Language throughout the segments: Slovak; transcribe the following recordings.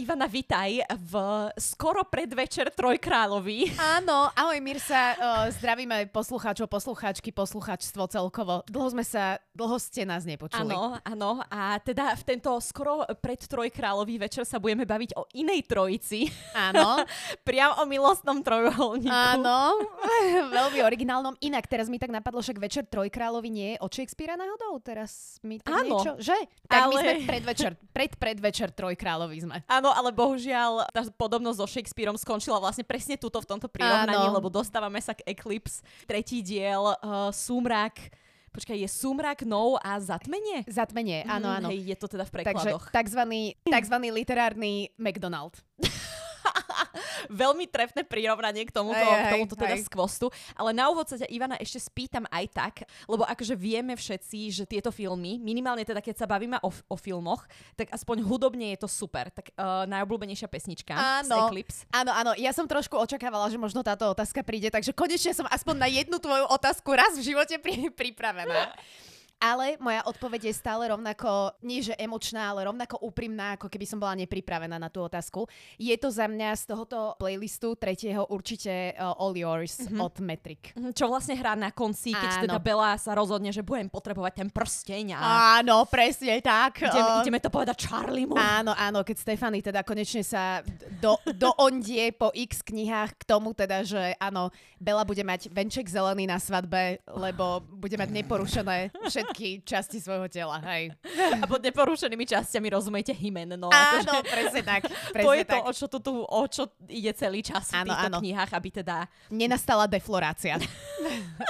Ivana, vitaj v skoro predvečer Trojkráľovi. Áno, ahoj Mirsa, uh, zdravíme poslucháčov, poslucháčky, poslucháčstvo celkovo. Dlho sme sa, dlho ste nás nepočuli. Áno, áno. A teda v tento skoro pred Trojkráľový večer sa budeme baviť o inej trojici. Áno. Priam o milostnom trojuholníku. Áno, veľmi originálnom. Inak teraz mi tak napadlo, však večer Trojkráľovi nie je od Shakespearea náhodou? Teraz mi tak Áno. niečo, že? Tak my Ale- sme predvečer, pred predvečer Trojkráľovi sme. Áno, ale bohužiaľ tá podobnosť so Shakespeareom skončila vlastne presne tuto v tomto prirovnaní, Áno. lebo dostávame sa k Eclipse, tretí diel, uh, Súmrak, počkaj, je Súmrak, No a Zatmenie? Zatmenie, áno, Mhm, áno. Hej, je to teda v Takže prekladoch. takzvaný, takzvaný literárny McDonald. Veľmi trefné prirovnanie k tomuto, Hej, k tomuto teda hej. skvostu. Ale na úvod sa ťa, Ivana, ešte spýtam aj tak, lebo akože vieme všetci, že tieto filmy, minimálne teda keď sa bavíme o, o filmoch, tak aspoň hudobne je to super. Tak uh, najobľúbenejšia pesnička z Áno. Eclipse. Áno, áno, ja som trošku očakávala, že možno táto otázka príde, takže konečne som aspoň na jednu tvoju otázku raz v živote pri, pripravená. Ale moja odpoveď je stále rovnako, nie že emočná, ale rovnako úprimná, ako keby som bola nepripravená na tú otázku. Je to za mňa z tohoto playlistu tretieho určite uh, All Yours mm-hmm. od Metric. Mhm, Čo vlastne hrá na konci, keď Áno. teda Bela sa rozhodne, že budem potrebovať ten prsteň a Áno, presne tak. ideme, Uh, ideme to povedať Charliemu. Áno, áno, keď Stefany teda konečne sa do, doondie po x knihách k tomu teda, že áno, Bela bude mať venček zelený na svadbe, lebo bude mať neporušené všetky časti svojho tela, hej. A pod neporušenými časťami rozumiete hymen. No, Áno, akože, presne tak. Presne to je to, tak. o čo, tu, tu, o čo ide celý čas v Áno, týchto áno. knihách, aby teda... Nenastala deflorácia.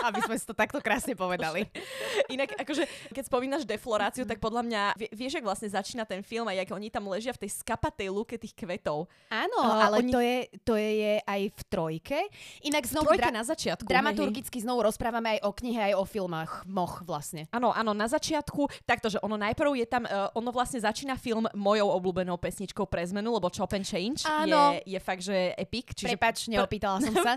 Aby sme si to takto krásne povedali. Inak, akože, keď spomínaš defloráciu, tak podľa mňa, vie, vieš, ak vlastne začína ten film a jak oni tam ležia v tej skapatej lúke tých kvetov. Áno, A ale oni- to, je, to je, je aj v trojke. Inak V znovu trojke dra- na začiatku. hej, hej. dramaturgicky znovu rozprávame aj o knihe, aj o filmoch, moch vlastne. Áno, áno, na začiatku, takto, že ono najprv je tam, uh, ono vlastne začína film mojou obľúbenou pesničkou pre zmenu, lebo Chop and Change Áno. je, je fakt, že epic. Čiže Prepač, neopýtala som sa.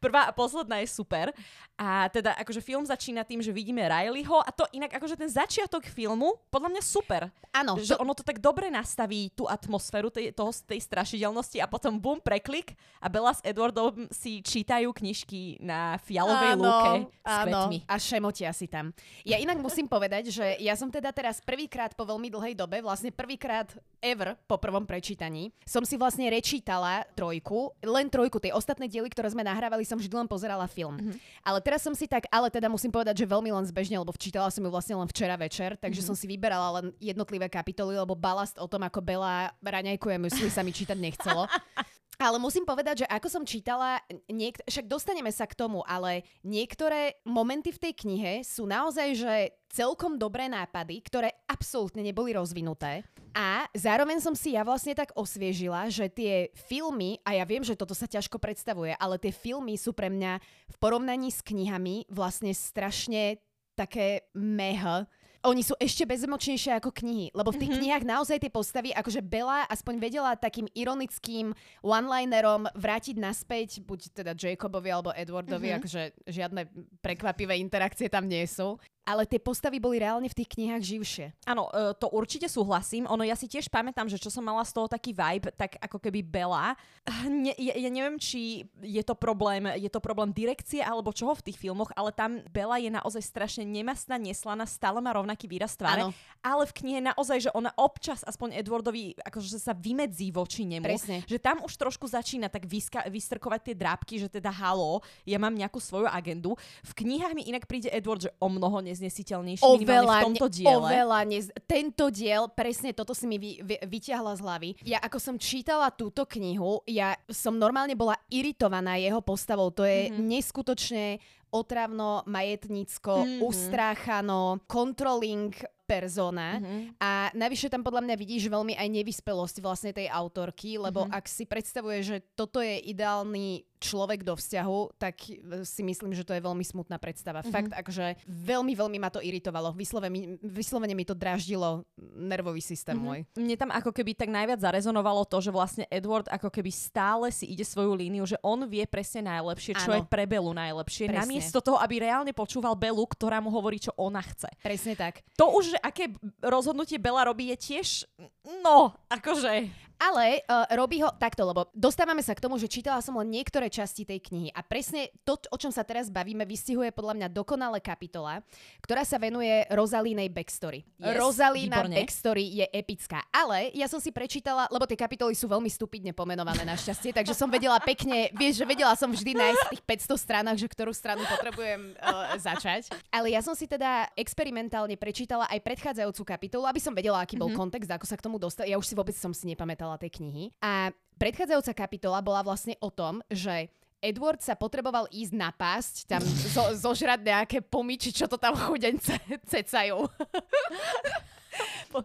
Prvá a posledná je super. A teda akože film začína tým, že vidíme Rileyho a to inak akože ten začiatok filmu podľa mňa super. Áno, Že ono to tak dobre nastaví tú atmosféru tej, toho, tej strašidelnosti a potom bum, preklik a Bella s Edwardom si čítajú knižky na fialovej lúke s kvetmi. a šemotia si tam. Ja inak musím povedať, že ja som teda teraz prvýkrát po veľmi dlhej dobe, vlastne prvýkrát ever po prvom prečítaní, som si vlastne rečítala trojku, len trojku, tie ostatné diely, ktoré sme nahrávali, som vždy len pozerala film. Mhm. Ale teraz som si tak, ale teda musím povedať, že veľmi len zbežne, lebo včítala som ju vlastne len včera večer, takže Mhm. som si vyberala len jednotlivé kapitoly, lebo balast o tom, ako Bela raňajkuje mysli, sa mi čítať nechcelo. Ale musím povedať, že ako som čítala, niek- však dostaneme sa k tomu, ale niektoré momenty v tej knihe sú naozaj, že celkom dobré nápady, ktoré absolútne neboli rozvinuté. A zároveň som si ja vlastne tak osviežila, že tie filmy, a ja viem, že toto sa ťažko predstavuje, ale tie filmy sú pre mňa v porovnaní s knihami vlastne strašne také meh. Oni sú ešte bezemočnejšie ako knihy, lebo v tých mm-hmm. knihách naozaj tie postavy, akože Bella aspoň vedela takým ironickým one-linerom vrátiť naspäť, buď teda Jacobovi alebo Edwardovi, mm-hmm. akože žiadne prekvapivé interakcie tam nie sú. Ale tie postavy boli reálne v tých knihách živšie. Áno, e, to určite súhlasím. Ono, ja si tiež pamätám, že čo som mala z toho taký vibe, tak ako keby Bela. Ne, ja, ja neviem, či je to problém, je to problém direkcie alebo čoho v tých filmoch, ale tam Bela je naozaj strašne nemastná, neslaná, stále má rovnaký výraz tváre. Áno. Ale v knihe naozaj, že ona občas aspoň Edwardovi akože sa vymedzí voči nemu. Presne. Že tam už trošku začína tak vyska- vystrkovať tie drápky, že teda halo, ja mám nejakú svoju agendu. V knihách mi inak príde Edward, že o mnoho neznesiteľnejší minimálne v tomto diele. Oveľa nez... Tento diel, presne toto si mi vy, vy, vyťahla z hlavy. Ja ako som čítala túto knihu, ja som normálne bola iritovaná jeho postavou. To je mm-hmm. neskutočne otravno, majetnícko, Mhm. mm-hmm. ustráchano, controlling persona Mhm. a navyše tam podľa mňa vidíš veľmi aj nevyspelosť vlastne tej autorky, lebo Mhm. ak si predstavuje, že toto je ideálny človek do vzťahu, tak e, si myslím, že to je veľmi smutná predstava. Mhm. Fakt, akože veľmi, veľmi ma to iritovalo. Vyslovene, vyslovene mi to draždilo nervový systém Mhm. môj. Mne tam ako keby tak najviac zarezonovalo to, že vlastne Edward ako keby stále si ide svoju líniu, že on vie presne najlepšie, čo Áno. je pre Belu najlepšie. Presne. Namiesto toho, aby reálne počúval Belu, ktorá mu hovorí, čo ona chce. Presne tak. To už, že aké rozhodnutie Bela robí, je tiež, no, akože... Ale uh, robí ho takto, lebo dostávame sa k tomu, že čítala som len niektoré časti tej knihy a presne to, o čom sa teraz bavíme, vystihuje podľa mňa dokonale kapitola, ktorá sa venuje Rozalínej backstory. Yes, Rozalína výborne. backstory je epická, ale ja som si prečítala, lebo tie kapitoly sú veľmi stupidne pomenované našťastie, takže som vedela pekne, vieš, že vedela som vždy nájsť v tých 500 stranách, že ktorú stranu potrebujem uh, začať. Ale ja som si teda experimentálne prečítala aj predchádzajúcu kapitolu, aby som vedela, aký bol mm-hmm. kontext, ako sa k tomu dostať. Ja už si vôbec som si nepamätala tej knihy. A predchádzajúca kapitola bola vlastne o tom, že Edward sa potreboval ísť napásť, tam zo, zožrať nejaké pomiči, čo to tam chudence cecajú.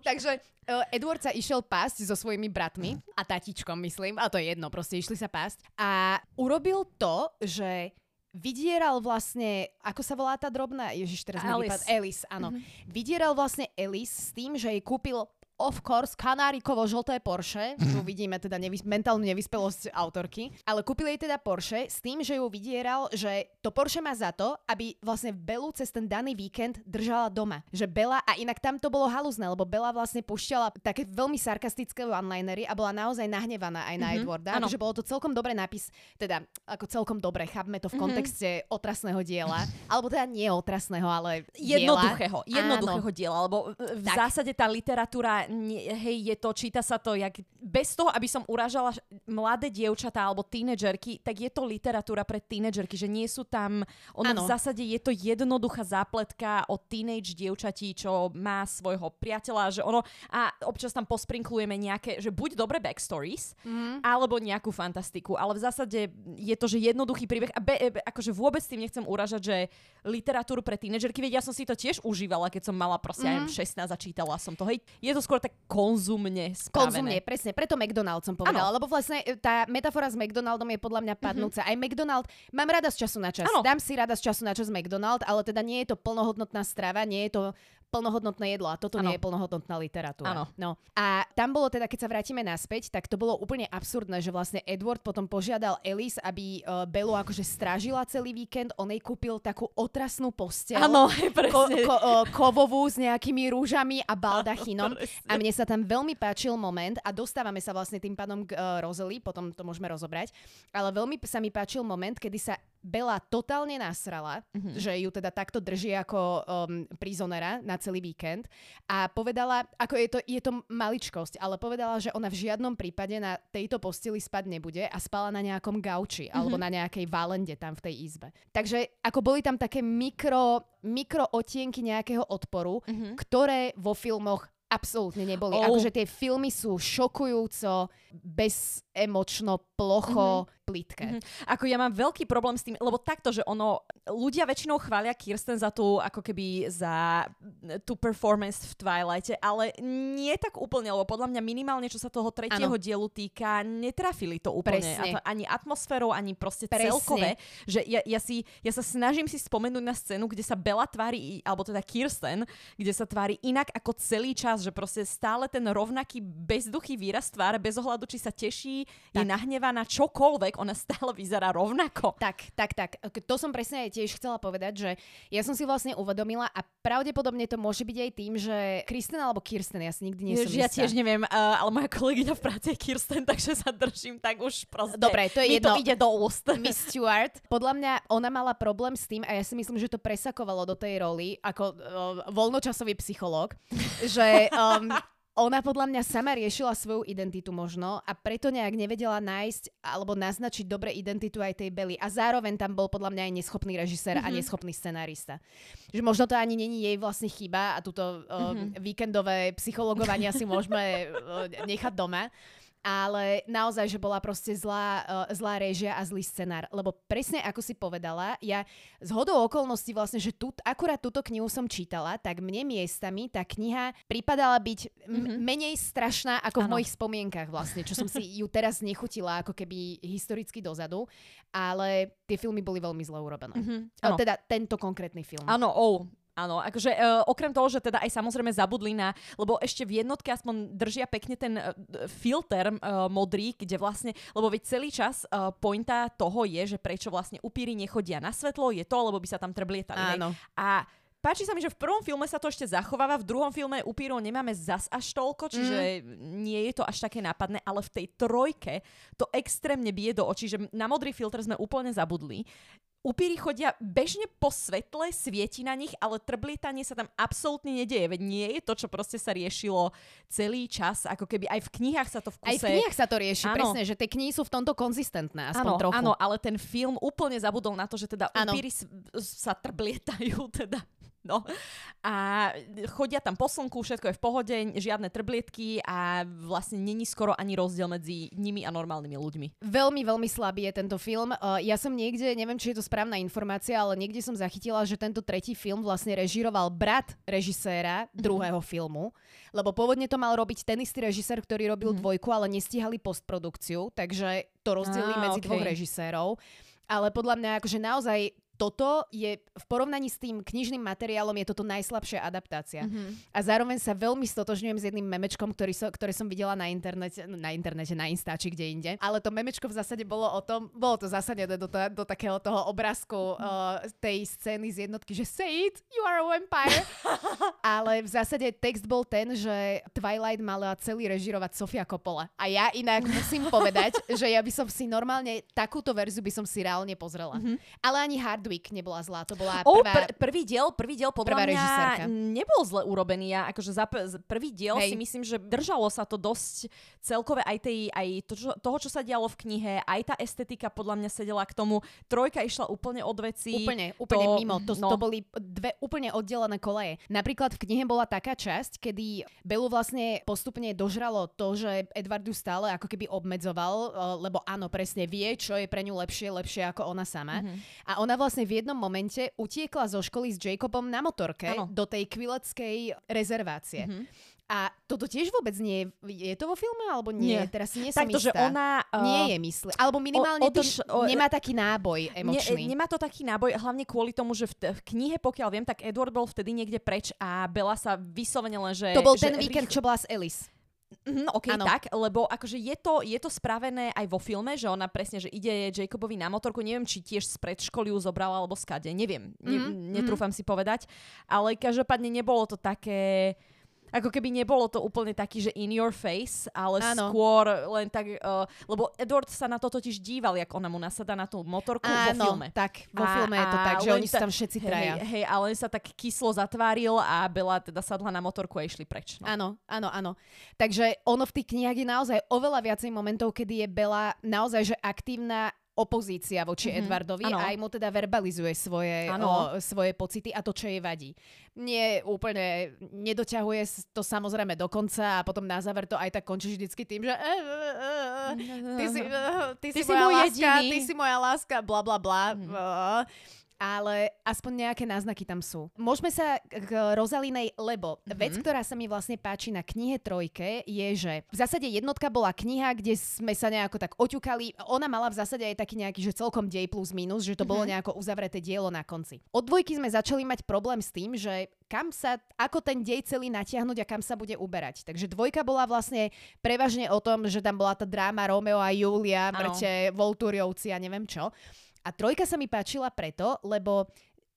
Takže uh, Edward sa išiel pásť so svojimi bratmi a tatičkom, myslím, a to je jedno, proste išli sa pásť. A urobil to, že vydieral vlastne, ako sa volá tá drobná? Ježiš, teraz Alice. vypad. Alice, áno. Vydieral vlastne Alice s tým, že jej kúpil of course, kanárikovo žlté Porsche. Tu vidíme teda nevys- mentálnu nevyspelosť autorky. Ale kúpil jej teda Porsche s tým, že ju vydieral, že to Porsche má za to, aby vlastne Belu cez ten daný víkend držala doma. Že Bela, a inak tam to bolo halúzne, lebo Bela vlastne pušťala také veľmi sarkastické one-linery a bola naozaj nahnevaná aj na Mhm, Edwarda. áno. Takže bolo to celkom dobre napis, teda ako celkom dobre, chápme to v Mhm. kontexte otrasného diela. Alebo teda nie otrasného, ale Jednoduchého, diela. jednoduchého diela, lebo v Tak. zásade tá literatúra, nie, hej, je to, číta sa to, jak, bez toho, aby som uražala mladé dievčatá alebo tínedžerky, tak je to literatúra pre tínedžerky, že nie sú tam, ono Áno. v zásade je to jednoduchá zápletka o teenage dievčatí, čo má svojho priateľa, že ono, a občas tam posprinklujeme nejaké, že buď dobré backstories, Mm. alebo nejakú fantastiku, ale v zásade je to, že jednoduchý príbeh a be, be, akože vôbec tým nechcem uražať, že literatúru pre tínedžerky, veď ja som si to tiež užívala, keď som mala proste mm. 16 a čítala som to, hej. Je to skôr tak konzumne spravené. Konzumne, presne. Preto McDonald som povedala. Lebo vlastne e, tá metafora s McDonaldom je podľa mňa padnúca. Aj McDonald, mám rada z času na čas. Áno. Dám si rada z času na čas McDonald, ale teda nie je to plnohodnotná strava, nie je to plnohodnotné jedlo a toto Áno. nie je plnohodnotná literatúra. Áno. No. A tam bolo teda, keď sa vrátime naspäť, tak to bolo úplne absurdné, že vlastne Edward potom požiadal Alice, aby uh, Belu akože strážila celý víkend, on jej kúpil takú otrasnú posteľ. Áno, ko, presne. ko, o, kovovú s nejakými rúžami a baldachinom. presne. A mne sa tam veľmi páčil moment a dostávame sa vlastne tým pádom k uh, Rosalie, potom to môžeme rozobrať, ale veľmi sa mi páčil moment, kedy sa Bela totálne nasrala, mm-hmm. že ju teda takto drží ako um, prizonera na celý víkend a povedala, ako je to, je to maličkosť, ale povedala, že ona v žiadnom prípade na tejto posteli spať nebude a spala na nejakom gauči mm-hmm. alebo na nejakej valende tam v tej izbe. Takže ako boli tam také mikro, mikro otienky nejakého odporu, mm-hmm. ktoré vo filmoch absolútne neboli. Oh. Akože tie filmy sú šokujúco, bezemočno, plocho, mm-hmm. plitké. Mhm. Ako ja mám veľký problém s tým, lebo takto, že ono, ľudia väčšinou chvália Kirsten za tú, ako keby za tú performance v Twilighte, ale nie tak úplne, lebo podľa mňa minimálne, čo sa toho tretieho Áno. dielu týka, netrafili to úplne. Presne. A to, ani atmosférou, ani proste Presne. celkové. Že ja, ja, si, ja sa snažím si spomenúť na scénu, kde sa Bella tvári, alebo teda Kirsten, kde sa tvári inak ako celý čas, že proste stále ten rovnaký bezduchý výraz tváre, bez ohľadu, či sa teší, je Tak. nahnevaná, čokoľvek, ona stále vyzerá rovnako. Tak, tak, tak. To som presne aj tiež chcela povedať, že ja som si vlastne uvedomila a pravdepodobne to môže byť aj tým, že Kristen alebo Kirsten, ja si nikdy nie som ja istá. tiež neviem, uh, ale moja kolegyňa v práci je Kirsten, takže sa držím tak už proste. Dobre, to je mi to jedno. ide do úst. Miss Stewart. Podľa mňa ona mala problém s tým a ja si myslím, že to presakovalo do tej roli ako uh, voľnočasový psychológ, že um, ona podľa mňa sama riešila svoju identitu možno a preto nejak nevedela nájsť alebo naznačiť dobre identitu aj tej Belly. A zároveň tam bol podľa mňa aj neschopný režisér mm-hmm. a neschopný scenárista. Že možno to ani není jej vlastne chyba a túto uh, mm-hmm. víkendové psychologovania si môžeme uh, nechať doma. Ale naozaj, že bola proste zlá, uh, zlá réžia a zlý scenár. Lebo presne ako si povedala, ja z hodou okolností vlastne, že tu, akurát túto knihu som čítala, tak mne miestami tá kniha pripadala byť m- Mhm. menej strašná ako v Áno. mojich spomienkach vlastne, čo som si ju teraz nechutila ako keby historicky dozadu, ale tie filmy boli veľmi zle urobené. Mhm, Uh, áno. teda tento konkrétny film. Áno, oh, Áno, akože uh, okrem toho, že teda aj samozrejme zabudli na, lebo ešte v jednotke aspoň držia pekne ten uh, filter uh, modrý, kde vlastne, lebo veď celý čas uh, pointa toho je, že prečo vlastne upíry nechodia na svetlo, je to, lebo by sa tam trebli lietali. hej. Áno. A páči sa mi, že v prvom filme sa to ešte zachováva, v druhom filme upírov nemáme zas až toľko, čiže mm. nie je to až také nápadné, ale v tej trojke to extrémne bije do očí, že na modrý filter sme úplne zabudli. Upíry chodia bežne po svetle, svieti na nich, ale trblietanie sa tam absolútne nedieje. Veď nie je to, čo proste sa riešilo celý čas, ako keby aj v knihách sa to v kuse... Aj v knihách sa to rieši, ano. presne, že tie knihy sú v tomto konzistentné, aspoň ano, trochu. Áno, ale ten film úplne zabudol na to, že teda ano. upíry sa trblietajú, teda No. A chodia tam po slnku, všetko je v pohode, žiadne trblietky a vlastne není skoro ani rozdiel medzi nimi a normálnymi ľuďmi. Veľmi, veľmi slabý je tento film. Uh, ja som niekde, neviem, či je to správna informácia, ale niekde som zachytila, že tento tretí film vlastne režiroval brat režiséra mhm. druhého mm-hmm. filmu, lebo pôvodne to mal robiť ten istý režisér, ktorý robil mm-hmm. dvojku, ale nestihali postprodukciu, takže to rozdelili medzi okay. dvoch režisérov. Ale podľa mňa akože naozaj toto je v porovnaní s tým knižným materiálom je toto najslabšia adaptácia. Mm-hmm. A zároveň sa veľmi stotožňujem s jedným memečkom, ktorý so, ktoré som videla na internete, na internete, na Instači, kde inde. Ale to memečko v zásade bolo o tom, bolo to zásade do, do, do takého toho obrázku uh, tej scény z jednotky, že say it, you are a vampire. Ale v zásade text bol ten, že Twilight mala celý režirovať Sofia Coppola. A ja inak musím povedať, že ja by som si normálne takúto verziu by som si reálne pozrela. Mm-hmm. Ale ani Hard Hardwick nebola zlá, to bola prvá... Oh, pr- prvý diel, prvý diel podľa prvá mňa režisérka. nebol zle urobený. Ja akože za prvý diel Hej. si myslím, že držalo sa to dosť celkové aj, tej, aj to, čo, toho, čo sa dialo v knihe, aj tá estetika podľa mňa sedela k tomu. Trojka išla úplne od veci. Úplne, úplne to, mimo. To, no. to boli dve úplne oddelené koleje. Napríklad v knihe bola taká časť, kedy Belu vlastne postupne dožralo to, že Edward ju stále ako keby obmedzoval, eh, lebo áno, presne vie, čo je pre ňu lepšie, lepšie ako ona sama. Mm-hmm. A ona vlastne vlastne v jednom momente utiekla zo školy s Jacobom na motorke ano. do tej kvileckej rezervácie. Mm-hmm. A toto tiež vôbec nie je. Je to vo filme, alebo nie? nie. Teraz nie som že ona... Uh, nie je, mysli. Alebo minimálne odiš, to nemá taký náboj emočný. Ne, nemá to taký náboj, hlavne kvôli tomu, že v, v knihe, pokiaľ viem, tak Edward bol vtedy niekde preč a Bela sa vyslovene len, že... To bol že ten víkend, čo bola s Alice. Mm, OK, ano. tak, lebo akože je to, je to spravené aj vo filme, že ona presne, že ide Jacobovi na motorku, neviem, či tiež z predškoly ju zobrala alebo skade, neviem, ne, mm, netrúfam mm. si povedať, ale každopádne nebolo to také ako keby nebolo to úplne taký, že in your face, ale ano. skôr len tak, uh, lebo Edward sa na to totiž díval, jak ona mu nasadá na tú motorku Áno, vo filme. tak, vo a, filme je to tak, že oni sa tam všetci traja. Hej, hej, ale on sa tak kyslo zatváril a Bela teda sadla na motorku a išli preč. No. Áno, áno, áno. Takže ono v tých knihách je naozaj oveľa viacej momentov, kedy je Bela naozaj že aktívna opozícia voči mm-hmm. Edvardovi ano. a aj mu teda verbalizuje svoje, o, svoje pocity a to, čo jej vadí. Nie úplne, nedoťahuje to samozrejme do konca a potom na záver to aj tak končí vždycky tým, že e, e, e, ty si, ty, ty si, moja láska, ty si moja láska, bla bla bla. Mm-hmm ale aspoň nejaké náznaky tam sú. Môžeme sa k Rozalinej, lebo mm-hmm. vec, ktorá sa mi vlastne páči na knihe Trojke, je, že v zásade jednotka bola kniha, kde sme sa nejako tak oťukali. Ona mala v zásade aj taký nejaký, že celkom dej plus minus, že to mm-hmm. bolo mhm. nejako uzavreté dielo na konci. Od dvojky sme začali mať problém s tým, že kam sa, ako ten dej celý natiahnuť a kam sa bude uberať. Takže dvojka bola vlastne prevažne o tom, že tam bola tá dráma Romeo a Julia, mŕte Volturiovci a neviem čo. A trojka sa mi páčila preto, lebo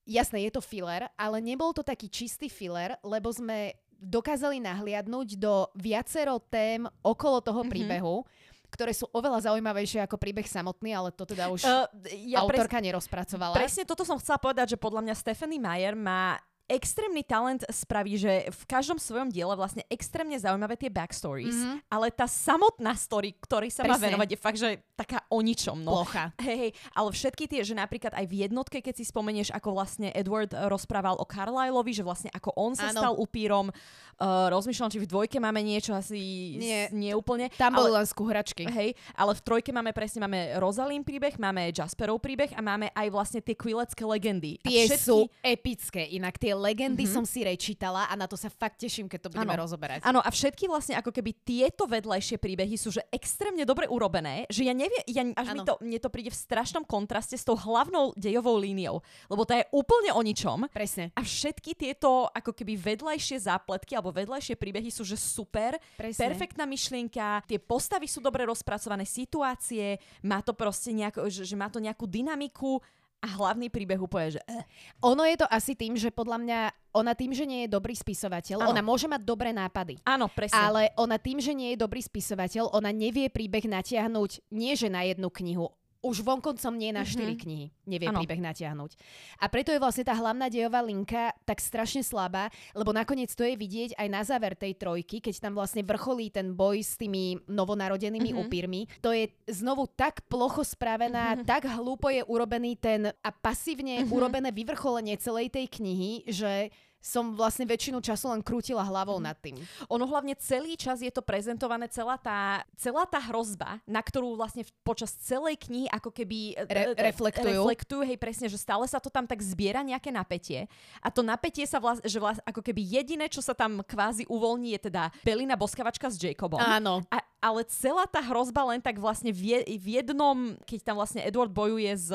jasné, je to filler, ale nebol to taký čistý filler, lebo sme dokázali nahliadnúť do viacero tém okolo toho mm-hmm. príbehu, ktoré sú oveľa zaujímavejšie ako príbeh samotný, ale to teda už uh, ja autorka pres- nerozpracovala. Presne toto som chcela povedať, že podľa mňa Stephanie Meyer má extrémny talent spraví, že v každom svojom diele vlastne extrémne zaujímavé tie backstories, mm-hmm. ale tá samotná story, ktorej sa Presne. má venovať, je fakt, že taká o ničom. No. Plocha. Hej, hej, ale všetky tie, že napríklad aj v jednotke, keď si spomenieš, ako vlastne Edward rozprával o Carlyleovi, že vlastne ako on sa ano. stal upírom, uh, rozmýšľam, či v dvojke máme niečo asi nie, nie úplne. Tam boli len skúhračky. Hej, ale v trojke máme presne, máme Rosalín príbeh, máme Jasperov príbeh a máme aj vlastne tie Quilecké legendy. Tie všetky... sú epické, inak tie legendy mm-hmm. som si rečítala a na to sa fakt teším, keď to budeme ano. rozoberať. Áno, a všetky vlastne ako keby tieto vedľajšie príbehy sú že extrémne dobre urobené, že ja neviem, ja, až mi to, mne to príde v strašnom kontraste s tou hlavnou dejovou líniou, lebo to je úplne o ničom. Presne. A všetky tieto ako keby vedľajšie zápletky alebo vedľajšie príbehy sú že super, Presne. perfektná myšlienka, tie postavy sú dobre rozpracované, situácie, má to proste nejako, že, že má to nejakú dynamiku a hlavný príbeh úplne, že... Eh. Ono je to asi tým, že podľa mňa ona tým, že nie je dobrý spisovateľ, ano. ona môže mať dobré nápady. Áno, presne. Ale ona tým, že nie je dobrý spisovateľ, ona nevie príbeh natiahnuť nie že na jednu knihu, už vonkoncom nie na mm-hmm. knihy. Nevie ano. príbeh natiahnuť. A preto je vlastne tá hlavná dejová linka tak strašne slabá, lebo nakoniec to je vidieť aj na záver tej trojky, keď tam vlastne vrcholí ten boj s tými novonarodenými mm-hmm. upírmi. To je znovu tak plocho spravená, mm-hmm. tak hlúpo je urobený ten a pasívne mm-hmm. urobené vyvrcholenie celej tej knihy, že som vlastne väčšinu času len krútila hlavou mm. nad tým. Ono hlavne celý čas je to prezentované, celá tá, celá tá hrozba, na ktorú vlastne počas celej knihy ako keby e, Re- reflektujú. reflektujú, hej presne, že stále sa to tam tak zbiera nejaké napätie. A to napätie sa vlastne, že vlastne ako keby jediné, čo sa tam kvázi uvoľní je teda Belina boskavačka s Jacobom. Áno. A, ale celá tá hrozba len tak vlastne v, v jednom, keď tam vlastne Edward bojuje s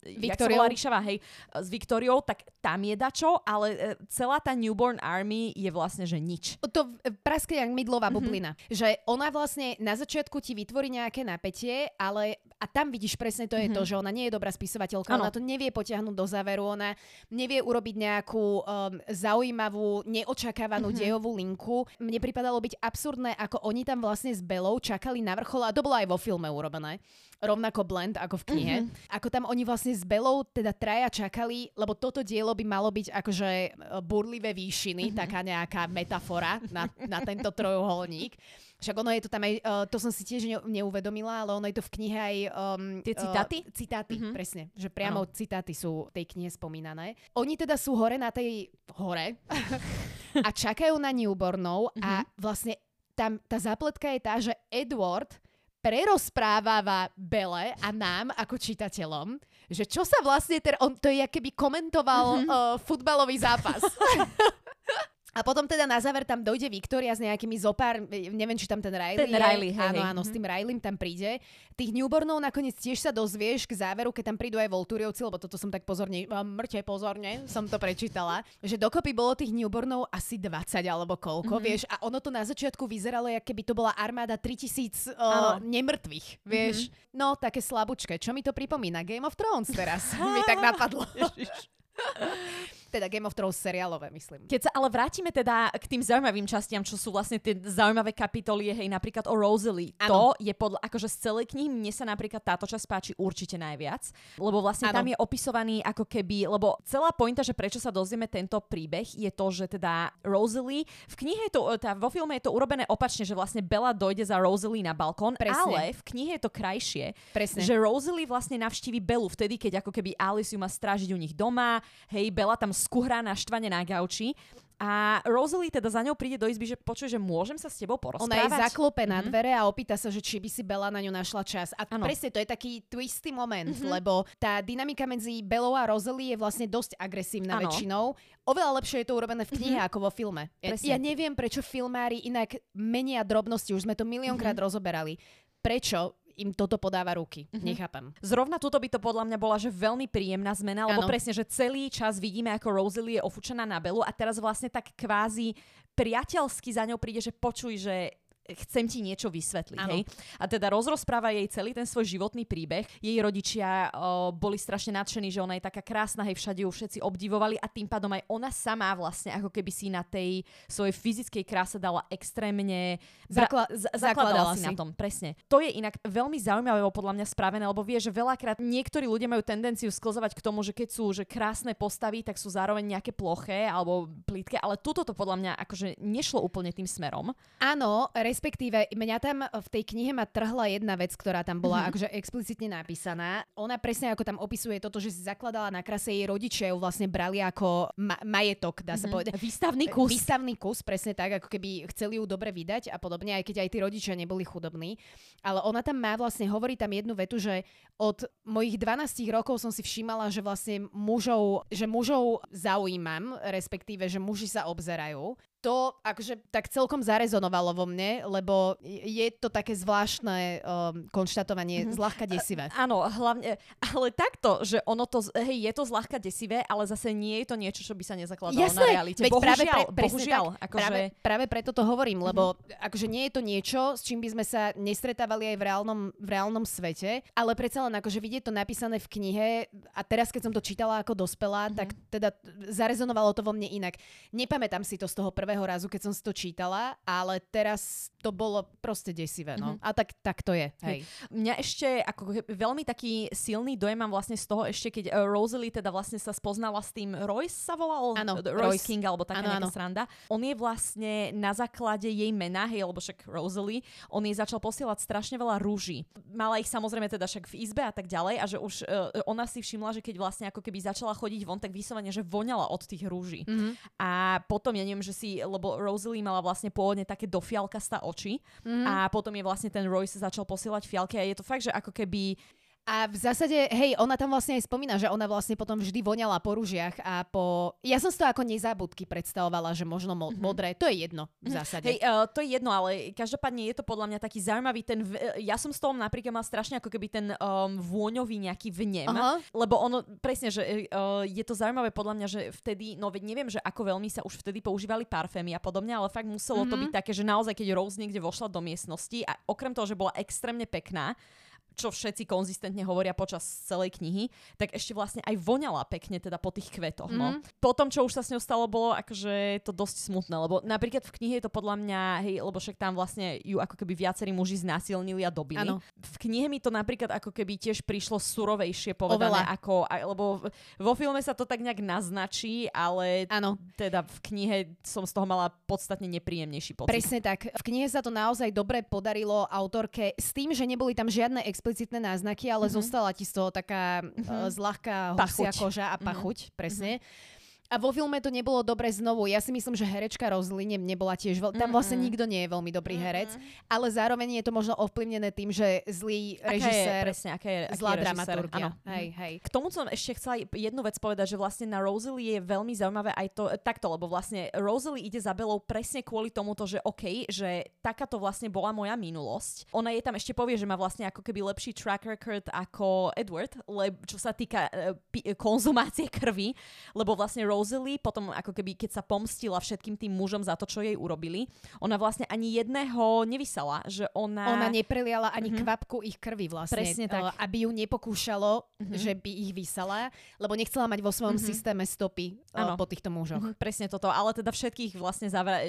Viktoriou, hej, s Viktoriou, tak tam je dačo, ale e, celá tá Newborn Army je vlastne, že nič. To praské jak mydlová mm-hmm. bublina. Že ona vlastne na začiatku ti vytvorí nejaké napätie, ale a tam vidíš presne to je mm-hmm. to, že ona nie je dobrá spisovateľka, ano. ona to nevie potiahnuť do záveru, ona nevie urobiť nejakú um, zaujímavú, neočakávanú mm-hmm. dejovú linku. Mne pripadalo byť absurdné, ako oni tam vlastne s Belou čakali na vrchol a to bolo aj vo filme urobené. Rovnako blend ako v knihe. Mm-hmm. Ako tam oni vlastne s Belou teda traja čakali, lebo toto dielo by malo byť akože e, burlivé výšiny, mm-hmm. taká nejaká metafora na, na tento trojuholník. Však ono je to tam aj, uh, to som si tiež ne, neuvedomila, ale ono je to v knihe aj... Um, Tie citáty? Uh, citáty, mm-hmm. presne. Že priamo ano. citáty sú v tej knihe spomínané. Oni teda sú hore na tej hore a čakajú na newbornov mm-hmm. a mhm. vlastne tam tá zapletka je tá, že Edward prerozpráva Bele a nám ako čitateľom, že čo sa vlastne, ter- on to je keby komentoval mm-hmm. uh, futbalový zápas. A potom teda na záver tam dojde Viktória s nejakými zopár, neviem, či tam ten Riley Ten Riley, hej, Áno, áno, s mhm. tým Rileym tam príde. Tých newbornov nakoniec tiež sa dozvieš k záveru, keď tam prídu aj Volturiovci, lebo toto som tak pozorne, mŕte pozorne, som to prečítala, že dokopy bolo tých newbornov asi 20 alebo koľko, mm-hmm. vieš, a ono to na začiatku vyzeralo, ako keby to bola armáda 3000 uh, nemrtvých, vieš. Mm-hmm. No, také slabúčke. Čo mi to pripomína? Game of Thrones teraz mi tak napadlo. Teda Game of Thrones seriálové, myslím. Keď sa ale vrátime teda k tým zaujímavým častiam, čo sú vlastne tie zaujímavé kapitoly, hej, napríklad o Rosalie. Ano. To je podľa, akože z celej knihy mne sa napríklad táto časť páči určite najviac, lebo vlastne ano. tam je opisovaný ako keby, lebo celá pointa, že prečo sa dozvieme tento príbeh, je to, že teda Rosalie, v knihe je to, teda vo filme je to urobené opačne, že vlastne Bella dojde za Rosalie na balkón, Presne. ale v knihe je to krajšie, Presne. že Rosalie vlastne navštívi Bellu vtedy, keď ako keby Alice ju má strážiť u nich doma, hej, Bella tam skuhrá na štvane na gauči a Rosalie teda za ňou príde do izby, že počuje, že môžem sa s tebou porozprávať. Ona jej zaklope na mhm. dvere a opýta sa, že či by si Bela na ňu našla čas. A ano. presne to je taký twisty moment, mm-hmm. lebo tá dynamika medzi Belou a Rosalie je vlastne dosť agresívna ano. väčšinou. Oveľa lepšie je to urobené v knihe mm-hmm. ako vo filme. Ja, ja neviem, prečo filmári inak menia drobnosti, už sme to miliónkrát mm-hmm. rozoberali. Prečo im toto podáva ruky. Mm-hmm. Nechápam. Zrovna toto by to podľa mňa bola, že veľmi príjemná zmena, lebo ano. presne, že celý čas vidíme, ako Rosalie je ofúčená na Belu a teraz vlastne tak kvázi priateľsky za ňou príde, že počuj, že chcem ti niečo vysvetliť. Hej? A teda rozrozpráva jej celý ten svoj životný príbeh. Jej rodičia o, boli strašne nadšení, že ona je taká krásna, hej, všade ju všetci obdivovali a tým pádom aj ona sama vlastne ako keby si na tej svojej fyzickej kráse dala extrémne... Zakla- z- zakladala, si na tom, presne. To je inak veľmi zaujímavé podľa mňa spravené, lebo vie, že veľakrát niektorí ľudia majú tendenciu sklzovať k tomu, že keď sú že krásne postavy, tak sú zároveň nejaké ploché alebo plítke, ale tuto to podľa mňa akože nešlo úplne tým smerom. Áno, respektíve mňa tam v tej knihe ma trhla jedna vec, ktorá tam bola mm-hmm. akože explicitne napísaná. Ona presne ako tam opisuje toto, že si zakladala na krase jej rodičia ju vlastne brali ako ma- majetok, dá sa mm-hmm. povedať. Výstavný kus. Výstavný kus, presne tak, ako keby chceli ju dobre vydať a podobne, aj keď aj tí rodičia neboli chudobní. Ale ona tam má vlastne, hovorí tam jednu vetu, že od mojich 12 rokov som si všímala, že vlastne mužov, že mužov zaujímam, respektíve, že muži sa obzerajú to akože tak celkom zarezonovalo vo mne, lebo je to také zvláštne um, konštatovanie, mm-hmm. zľahka desivé. A, áno, hlavne, ale takto, že ono to, hej, je to zľahka desivé, ale zase nie je to niečo, čo by sa nezakladalo Jasné, na realite. Veď bohužiaľ, práve, pre, bohužiaľ. Tak, akože... práve, práve preto to hovorím, mhm. lebo mm-hmm. akože nie je to niečo, s čím by sme sa nestretávali aj v reálnom, v reálnom svete, ale predsa len akože vidieť to napísané v knihe a teraz, keď som to čítala ako dospelá, mm-hmm. tak teda zarezonovalo to vo mne inak. Nepamätám si to z toho prvého prvého razu, keď som si to čítala, ale teraz to bolo proste desivé, no. Mm-hmm. A tak, tak to je, hej. Mňa ešte ako veľmi taký silný dojem mám vlastne z toho ešte, keď uh, Rosalie teda vlastne sa spoznala s tým Royce sa volal? Áno, Royce, Royce King, alebo taká ano, nejaká ano. sranda. On je vlastne na základe jej mena, hej, lebo však Rosalie, on jej začal posielať strašne veľa rúží. Mala ich samozrejme teda však v izbe a tak ďalej a že už uh, ona si všimla, že keď vlastne ako keby začala chodiť von, tak vyslovene, že voňala od tých rúží. Mm-hmm. A potom, ja neviem, že si lebo Rosalie mala vlastne pôvodne také dofialkastá oči mm. a potom je vlastne ten Royce začal posielať fialky a je to fakt, že ako keby a v zásade, hej, ona tam vlastne aj spomína, že ona vlastne potom vždy voňala po ružiach a po... Ja som si to ako nezábudky predstavovala, že možno mo- mm-hmm. modré, to je jedno v mhm. zásade. Hej, uh, to je jedno, ale každopádne je to podľa mňa taký zaujímavý ten... V... Ja som z toho napríklad mal strašne ako keby ten um, vôňový nejaký vnem, uh-huh. lebo ono, presne, že uh, je to zaujímavé podľa mňa, že vtedy, no veď neviem, že ako veľmi sa už vtedy používali parfémy a podobne, ale fakt muselo mm-hmm. to mhm. byť také, že naozaj, keď Rose niekde vošla do miestnosti a okrem toho, že bola extrémne pekná, čo všetci konzistentne hovoria počas celej knihy, tak ešte vlastne aj voňala pekne teda po tých kvetoch. Mm. No. Mhm. Po tom, čo už sa s ňou stalo, bolo akože to dosť smutné, lebo napríklad v knihe je to podľa mňa, hej, lebo však tam vlastne ju ako keby viacerí muži znásilnili a dobili. Ano. V knihe mi to napríklad ako keby tiež prišlo surovejšie povedané Oveľa. ako, lebo vo filme sa to tak nejak naznačí, ale ano. teda v knihe som z toho mala podstatne nepríjemnejší pocit. Presne tak. V knihe sa to naozaj dobre podarilo autorke s tým, že neboli tam žiadne ex explicitné náznaky, ale mm-hmm. zostala ti z toho taká mm-hmm. zľahká husia koža a mhm. pachuť, mm-hmm. presne. Mm-hmm. A vo filme to nebolo dobre znovu. Ja si myslím, že herečka Rosalie nebola tiež veľ... Tam vlastne nikto nie je veľmi dobrý herec, ale zároveň je to možno ovplyvnené tým, že zlý aká režisér, je, presne, aká je, zlá je dramaturgia. Hej, hej. K tomu som ešte chcela jednu vec povedať, že vlastne na Rosalie je veľmi zaujímavé aj to, takto, lebo vlastne Rosalie ide za Belou presne kvôli tomuto, že OK, že takáto vlastne bola moja minulosť. Ona je tam ešte povie, že má vlastne ako keby lepší track record ako Edward, le, čo sa týka uh, pi- konzumácie krvi, lebo vlastne Rosalie Rosalie potom ako keby, keď sa pomstila všetkým tým mužom za to, čo jej urobili, ona vlastne ani jedného nevysala, že ona... Ona nepreliala ani mm-hmm. kvapku ich krvi vlastne. Presne tak. Aby ju nepokúšalo, mm-hmm. že by ich vysala, lebo nechcela mať vo svojom mm-hmm. systéme stopy ano. po týchto mužoch. Mm-hmm, presne toto, ale teda všetkých vlastne zavra-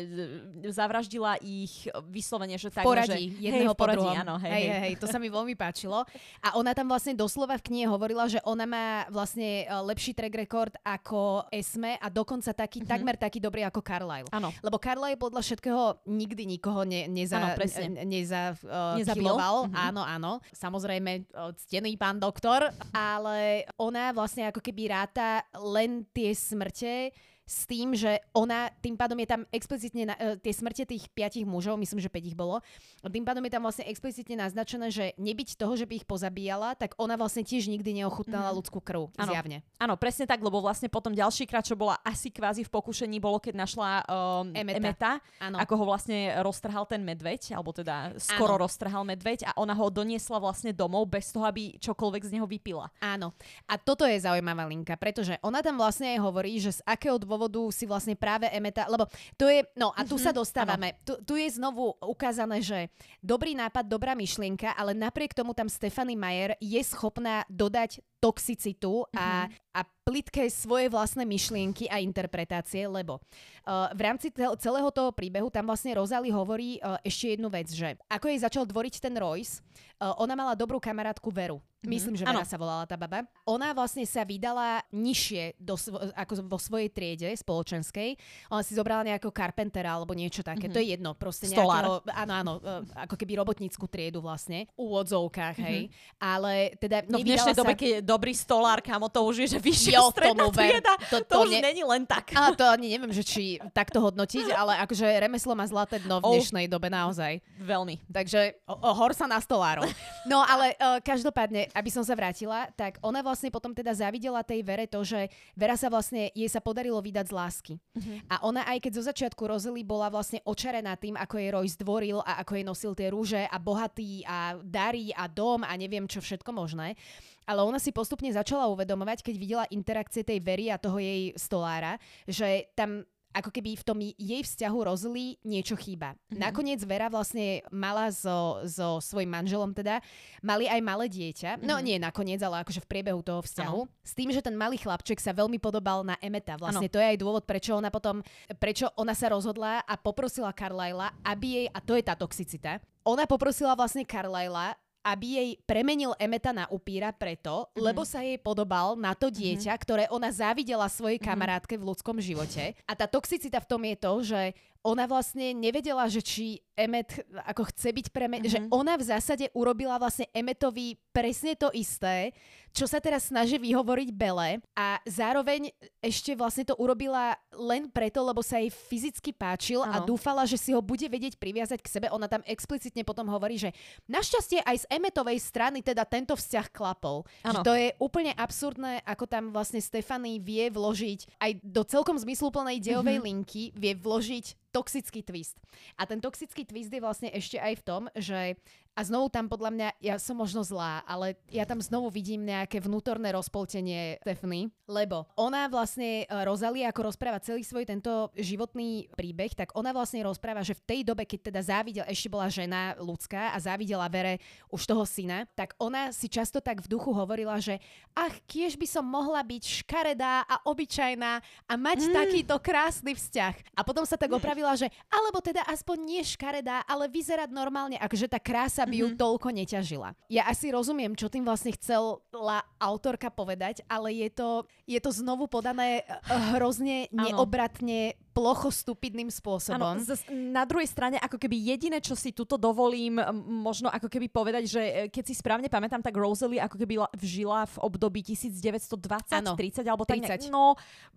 zavraždila ich vyslovene, že tak, poradí, že... jedného hej, poradí, druhom. áno, hej, hej, hej, hej, to sa mi veľmi páčilo. A ona tam vlastne doslova v knihe hovorila, že ona má vlastne lepší track record ako Esme sme a dokonca taký, mm-hmm. takmer taký dobrý ako Carlyle. Áno. Lebo Carlyle podľa všetkého nikdy nikoho ne, neza, ano, neza, uh, kiloval. Mm-hmm. Áno, áno. Samozrejme, uh, ctený pán doktor, ale ona vlastne ako keby ráta len tie smrte, s tým, že ona, tým pádom je tam explicitne, na, uh, tie smrte tých piatich mužov, myslím, že 5 ich bolo, tým pádom je tam vlastne explicitne naznačené, že nebyť toho, že by ich pozabíjala, tak ona vlastne tiež nikdy neochutnala mm-hmm. ľudskú krv, ano. zjavne. Áno, presne tak, lebo vlastne potom ďalší krát, čo bola asi kvázi v pokušení, bolo keď našla um, Emeta, Emeta ako ho vlastne roztrhal ten medveď, alebo teda skoro ano. roztrhal medveď a ona ho doniesla vlastne domov bez toho, aby čokoľvek z neho vypila. Áno. A toto je zaujímavá linka, pretože ona tam vlastne aj hovorí, že z akého dôvodu si vlastne práve Emeta, lebo to je, no a tu mm-hmm, sa mhm, dostávame, tu, tu je znovu ukázané, že dobrý nápad, dobrá myšlienka, ale napriek tomu tam Stephanie Mayer je schopná dodať toxicitu a, mm-hmm. a plitké svoje vlastné myšlienky a interpretácie, lebo uh, v rámci celého toho príbehu tam vlastne Rosalie hovorí uh, ešte jednu vec, že ako jej začal dvoriť ten Royce, uh, ona mala dobrú kamarátku Veru. Mm-hmm. Myslím, že Vera sa volala tá baba. Ona vlastne sa vydala nižšie do svo- ako vo svojej triede spoločenskej. Ona si zobrala nejakého karpentera alebo niečo také. Mm-hmm. To je jedno. Proste nejakého, áno, áno, ako keby robotníckú triedu vlastne. U odzovkách, hej. Mm-hmm. Ale teda no v dnešnej sa... dobe, keď je dobrý stolár, kamo, to už je, že vyššia jo, stredná trieda. To, to, to už ne... není len tak. Ale to ani neviem, že či takto hodnotiť, ale akože remeslo má zlaté dno v dnešnej oh, dobe naozaj. Veľmi. Takže o, o, hor sa na stolárov. No ale uh, každopádne aby som sa vrátila, tak ona vlastne potom teda zavidela tej Vere to, že Vera sa vlastne, jej sa podarilo vydať z lásky. Uh-huh. A ona aj keď zo začiatku Rozely bola vlastne očarená tým, ako jej Roy zdvoril a ako jej nosil tie rúže a bohatý a darí a dom a neviem čo všetko možné, ale ona si postupne začala uvedomovať, keď videla interakcie tej Very a toho jej stolára, že tam ako keby v tom jej vzťahu Rozly niečo chýba. Mm-hmm. Nakoniec Vera vlastne mala so, so svojim manželom teda, mali aj malé dieťa. Mm-hmm. No nie nakoniec, ale akože v priebehu toho vzťahu. Ano. S tým, že ten malý chlapček sa veľmi podobal na Emeta. Vlastne ano. to je aj dôvod, prečo ona potom, prečo ona sa rozhodla a poprosila Carlyla, aby jej, a to je tá toxicita, ona poprosila vlastne Carlyla, aby jej premenil Emeta na upíra preto, mm-hmm. lebo sa jej podobal na to mhm. dieťa, mm-hmm. ktoré ona závidela svojej mhm. kamarátke v ľudskom živote. A tá toxicita v tom je to, že ona vlastne nevedela, že či Emmet ako chce byť preme... Mm-hmm. Že ona v zásade urobila vlastne Emmetovi presne to isté, čo sa teraz snaží vyhovoriť Bele a zároveň ešte vlastne to urobila len preto, lebo sa jej fyzicky páčil ano. a dúfala, že si ho bude vedieť priviazať k sebe. Ona tam explicitne potom hovorí, že našťastie aj z Emetovej strany teda tento vzťah klapol. Že to je úplne absurdné, ako tam vlastne Stefany vie vložiť aj do celkom zmysluplnej dejovej mm-hmm. linky, vie vložiť toxický twist. A ten toxický twist je vlastne ešte aj v tom, že a znovu tam podľa mňa, ja som možno zlá, ale ja tam znovu vidím nejaké vnútorné rozpoltenie Stephanie, lebo ona vlastne, e, Rosalie, ako rozpráva celý svoj tento životný príbeh, tak ona vlastne rozpráva, že v tej dobe, keď teda závidela, ešte bola žena ľudská a závidela Vere už toho syna, tak ona si často tak v duchu hovorila, že ach, kiež by som mohla byť škaredá a obyčajná a mať mm. takýto krásny vzťah. A potom sa tak opravila, že alebo teda aspoň nie škaredá, ale vyzerať normálne, akože tá krása by ju mm-hmm. toľko neťažila. Ja asi rozumiem, čo tým vlastne chcela autorka povedať, ale je to, je to znovu podané eh, hrozne neobratne plocho stupidným spôsobom. Ano, na druhej strane, ako keby jediné, čo si tuto dovolím možno ako keby povedať, že e, keď si správne pamätám, tak Rosalie ako keby žila v období 1920-30 alebo tak 30. No,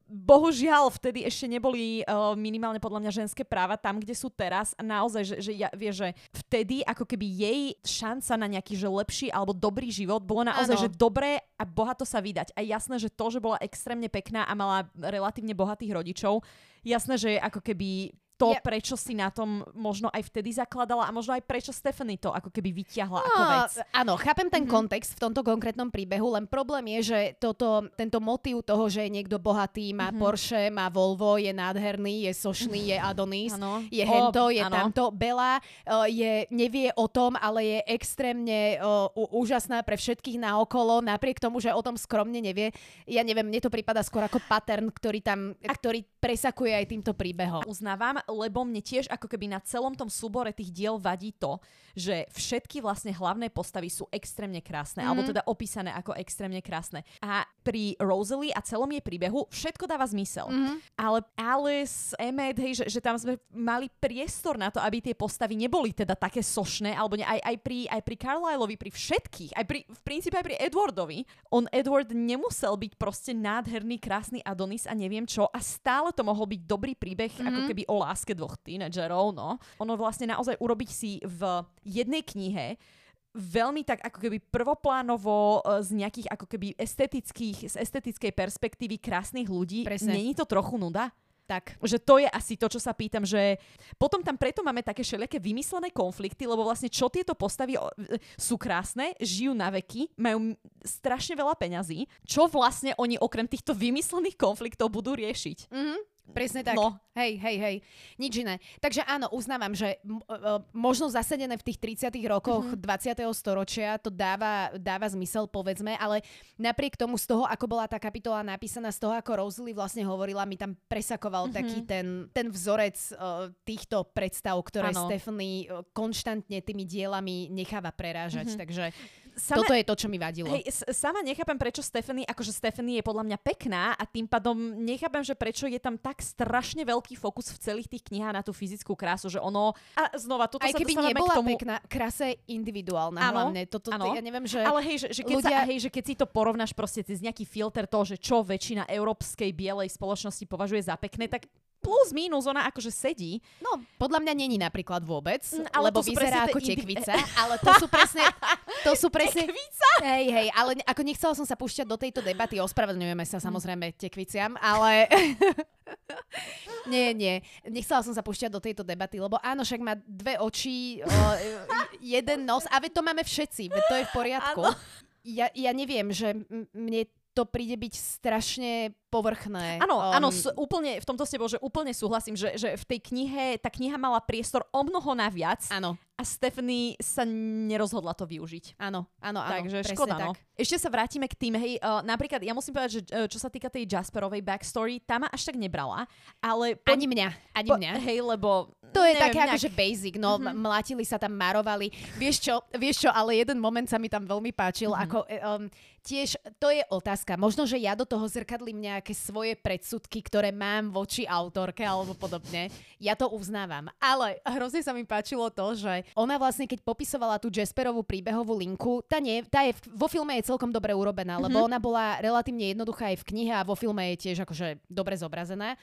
bohužiaľ, vtedy ešte neboli uh, minimálne podľa mňa ženské práva tam, kde sú teraz. A naozaj, že, že ja, vie, že vtedy ako keby jej šanca na nejaký že lepší alebo dobrý život bolo naozaj, ano. že dobré a bohato sa vydať. A jasné, že to, že bola extrémne pekná a mala relatívne bohatých rodičov, jasné, že je ako keby to, ja... prečo si na tom možno aj vtedy zakladala a možno aj prečo Stephanie to ako keby vyťahla no, ako vec. Áno, chápem ten mm-hmm. kontext v tomto konkrétnom príbehu, len problém je, že toto, tento motív toho, že je niekto bohatý, má mm-hmm. Porsche, má Volvo, je nádherný, je sošný, je Adonis, ano. je hento, je ano. tamto. Bela uh, je, nevie o tom, ale je extrémne uh, úžasná pre všetkých naokolo, napriek tomu, že o tom skromne nevie. Ja neviem, mne to prípada skôr ako pattern, ktorý tam, a... ktorý presakuje aj týmto príbehom. Uznávam, lebo mne tiež ako keby na celom tom súbore tých diel vadí to, že všetky vlastne hlavné postavy sú extrémne krásne, mm. alebo mhm. teda opísané ako extrémne krásne. A pri Rosalie a celom jej príbehu všetko dáva zmysel. Mm. Ale Alice, Emmet, hej, že, že tam sme mali priestor na to, aby tie postavy neboli teda také sošné, alebo ne, aj, aj, pri, aj pri Carlyleovi, pri všetkých, aj pri, v princípe aj pri Edwardovi. On, Edward, nemusel byť proste nádherný, krásny Adonis a neviem čo a stále to mohol byť dobrý príbeh, mm. ako keby o láske dvoch tínedžerov, no. Ono vlastne naozaj urobiť si v jednej knihe veľmi tak ako keby prvoplánovo e, z nejakých ako keby estetických, z estetickej perspektívy krásnych ľudí. Presne. Není to trochu nuda? Tak. Že to je asi to, čo sa pýtam, že potom tam preto máme také všelijaké vymyslené konflikty, lebo vlastne čo tieto postavy e, sú krásne, žijú na veky, majú strašne veľa peňazí, čo vlastne oni okrem týchto vymyslených konfliktov budú riešiť. Mm-hmm. Presne tak. No. Hej, hej, hej. Nič iné. Takže áno, uznávam, že m- m- možno zasedené v tých 30 rokoch mm-hmm. 20. storočia to dáva, dáva zmysel, povedzme, ale napriek tomu z toho, ako bola tá kapitola napísaná, z toho, ako Rosalie vlastne hovorila, mi tam presakoval mm-hmm. taký ten, ten vzorec uh, týchto predstav, ktoré ano. Stephanie konštantne tými dielami necháva prerážať. Mm-hmm. Takže sama, toto je to, čo mi vadilo. Hej, sama nechápem, prečo Stephanie, akože Stephanie je podľa mňa pekná a tým pádom nechápem, že prečo je tam tak strašne veľký fokus v celých tých knihách na tú fyzickú krásu, že ono... A znova, toto Aj sa keby nebola k tomu... pekná, krása je individuálna ano, hlavne. Toto, ano. ja neviem, že... Ale hej, že, že, keď ľudia... sa, hej, že keď si to porovnáš proste cez nejaký filter toho, že čo väčšina európskej bielej spoločnosti považuje za pekné, tak plus minus ona akože sedí. No, podľa mňa není napríklad vôbec, Mm, ale lebo vyzerá ako tekvica, ale to sú presne... To sú presne... Tekvica? Hej, hej, ale ako nechcela som sa púšťať do tejto debaty, ospravedlňujeme sa samozrejme tekviciam, ale... nie, nie, nechcela som sa púšťať do tejto debaty, lebo áno, však má dve oči, jeden nos, a veď to máme všetci, veď to je v poriadku. Ja, ja neviem, že mne to príde byť strašne povrchné. Áno, Um, áno, s, úplne, v tomto s tebou, že úplne súhlasím, že, že v tej knihe, tá kniha mala priestor o mnoho naviac Áno, a Stephanie sa nerozhodla to využiť. áno, áno, áno. Takže škoda, tak. no. Ešte sa vrátime k tým, hej, uh, napríklad ja musím povedať, že uh, čo sa týka tej Jasperovej backstory, tá ma až tak nebrala, ale... po- Ani mňa, ani po- mňa. Hej, lebo... To je neviem, také nejak- akože basic, no mm-hmm. mlátili sa tam, marovali. Vieš čo, vieš čo, ale jeden moment sa mi tam veľmi páčil, mm-hmm. ako um, tiež, to je otázka. Možno, že ja do toho zrkadlím nejaké svoje predsudky, ktoré mám voči autorke alebo podobne. Ja to uznávam. Ale hrozne sa mi páčilo to, že ona vlastne, keď popisovala tú Jasperovú príbehovú linku, tá, nie, tá je, v- vo filme je celkom dobre urobená, lebo ona bola relatívne jednoduchá aj v knihe a vo filme je tiež akože dobre zobrazená.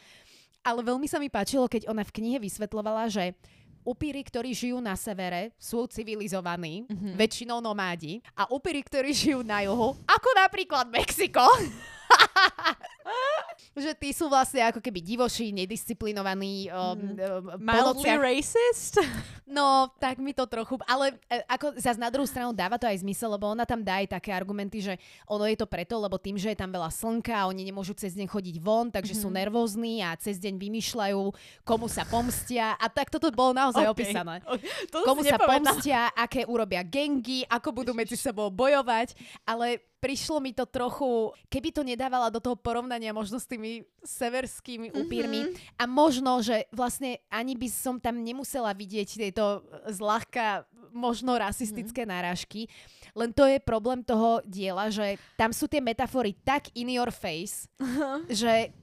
Ale veľmi sa mi páčilo, keď ona v knihe vysvetľovala, že upíry, ktorí žijú na severe, sú civilizovaní, mm-hmm. väčšinou nomádi, a upíry, ktorí žijú na juhu, ako napríklad Mexiko, že tí sú vlastne ako keby divoší, nedisciplinovaní, um, Mhm. po Mildly racist? No, tak mi to trochu... Ale e, ako zase na druhú stranu dáva to aj zmysel, lebo ona tam dá aj také argumenty, že ono je to preto, lebo tým, že je tam veľa slnka a oni nemôžu cez deň chodiť von, takže mm-hmm. sú nervózni a cez deň vymýšľajú, komu sa pomstia. A tak toto bolo naozaj OK. opísané. To Komu sa nepamätám. pomstia, aké urobia gengy, ako budú medzi sebou bojovať. Ale prišlo mi to trochu, keby to nedávala do toho porovnania možno s tými severskými upírmi mm-hmm. a možno, že vlastne ani by som tam nemusela vidieť tieto zľahka možno rasistické mm-hmm. náražky, len to je problém toho diela, že tam sú tie metafory tak in your face, že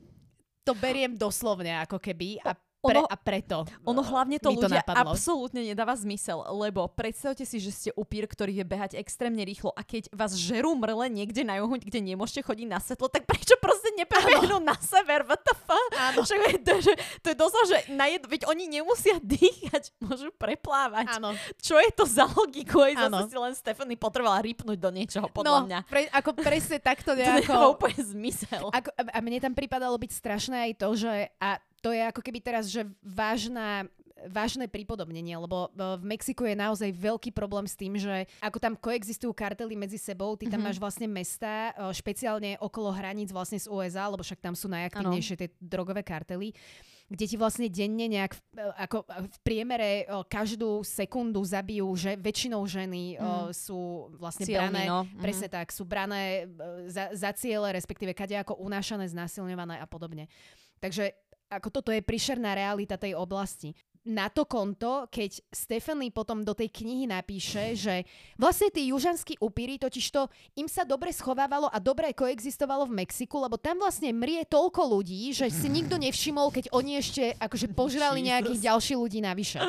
to beriem doslovne ako keby a, pre, Ono- a preto Ono hlavne to to ľudia napadlo. absolútne nedáva zmysel, lebo predstavte si, že ste upír, ktorý vie behať extrémne rýchlo a keď vás žerú mrle niekde na juhu, kde nemôžete chodiť na svetlo, tak prečo proste neprebehnú na sever? What the fuck? Áno. Však to, že, to je doslova, že na jed... veď oni nemusia dýchať, môžu preplávať. Áno. Čo je to za logiku? Aj zase si len Stephanie potrebovala rýpnuť do niečoho, podľa no, mňa. Pre, ako presne takto To nejako... úplne zmysel. Ako, a a mne tam pripadalo byť strašné aj to, že a to je ako keby teraz, že vážna vážne pripodobnenie, lebo e, v Mexiku je naozaj veľký problém s tým, že ako tam koexistujú kartely medzi sebou, ty tam Mhm. máš vlastne mesta, e, špeciálne okolo hraníc vlastne z USA, lebo však tam sú najaktívnejšie tie drogové kartely, kde ti vlastne denne nejak v- e, ako v priemere každú sekundu zabijú, že väčšinou ženy mm. sú vlastne Cielmi, brané, no. Mhm. presne tak, sú brané za, za ciele, respektíve kade ako unášané, znásilňované a podobne. Takže ako toto je príšerná realita tej oblasti. Na to konto, keď Stephanie potom do tej knihy napíše, že vlastne tí južanskí upíry, totižto im sa dobre schovávalo a dobre koexistovalo v Mexiku, lebo tam vlastne mrie toľko ľudí, že si nikto nevšimol, keď oni ešte akože požrali nejakých ďalších ľudí navyše.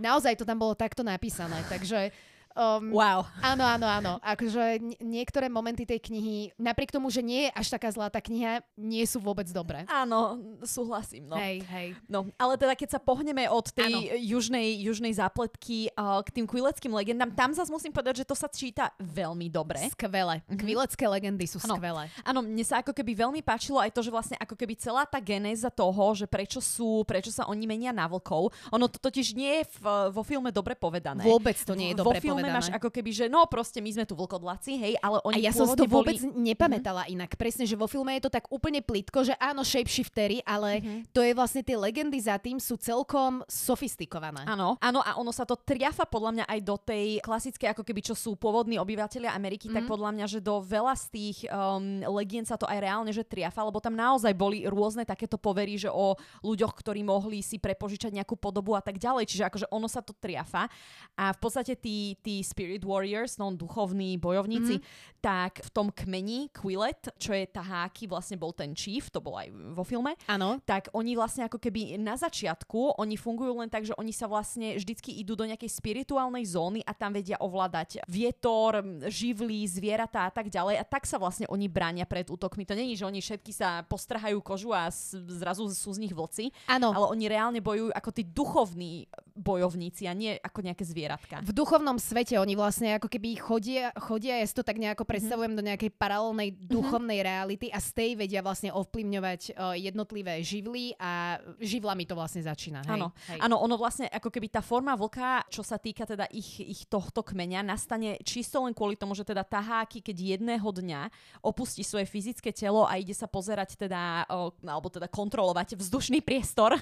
Naozaj to tam bolo takto napísané, takže... Um, Wow. Áno, áno, áno. Akože niektoré momenty tej knihy, napriek tomu, že nie je až taká zlá tá kniha, nie sú vôbec dobré. Áno, súhlasím. No. Hej, hej. No, ale teda keď sa pohneme od tej Áno. južnej, južnej zápletky uh, k tým kvileckým legendám, tam zase musím povedať, že to sa číta veľmi dobre. Skvelé. Kvilecké legendy sú Áno. skvelé. Áno, mne sa ako keby veľmi páčilo aj to, že vlastne ako keby celá tá genéza toho, že prečo sú, prečo sa oni menia na vlkov, ono to totiž nie je v, vo filme dobre povedané. Vôbec to nie je vo dobre filme povedané. máš ako keby, že no proste my sme tu vlkodlaci, hej, ale A oni ja som si to vôbec boli... nepamätala inak. Presne, že vo filme je to tak úplne plitko, že áno, shapeshiftery, ale to je vlastne tie legendy za tým sú celkom sofistikované. Áno, áno a ono sa to triafa podľa mňa aj do tej klasickej, ako keby čo sú pôvodní obyvateľia Ameriky, mm. tak podľa mňa, že do veľa z tých um, legend sa to aj reálne že triafa, lebo tam naozaj boli rôzne takéto povery, že o ľuďoch, ktorí mohli si prepožičať nejakú podobu a tak ďalej, čiže akože ono sa to triafa a v podstate tí, tí tí Spirit Warriors, no duchovní bojovníci, mm-hmm. tak v tom kmeni Quillet, čo je taháky, vlastne bol ten chief, to bol aj vo filme, Áno. tak oni vlastne ako keby na začiatku, oni fungujú len tak, že oni sa vlastne vždycky idú do nejakej spirituálnej zóny a tam vedia ovládať vietor, živly, zvieratá a tak ďalej a tak sa vlastne oni bránia pred útokmi. To není, že oni všetky sa postrhajú kožu a zrazu sú z nich vlci, Áno. ale oni reálne bojujú ako tí duchovní bojovníci a nie ako nejaké zvieratka. V duchovnom svete oni vlastne ako keby chodia, chodia ja si to tak nejako Mhm. predstavujem mm-hmm. do nejakej paralelnej duchovnej mm-hmm. reality a z tej vedia vlastne ovplyvňovať uh, jednotlivé živly a živlami to vlastne začína. Áno, áno, ono vlastne ako keby tá forma vlka, čo sa týka teda ich, ich tohto kmeňa, nastane čisto len kvôli tomu, že teda taháky, keď jedného dňa opustí svoje fyzické telo a ide sa pozerať teda, o, alebo teda kontrolovať vzdušný priestor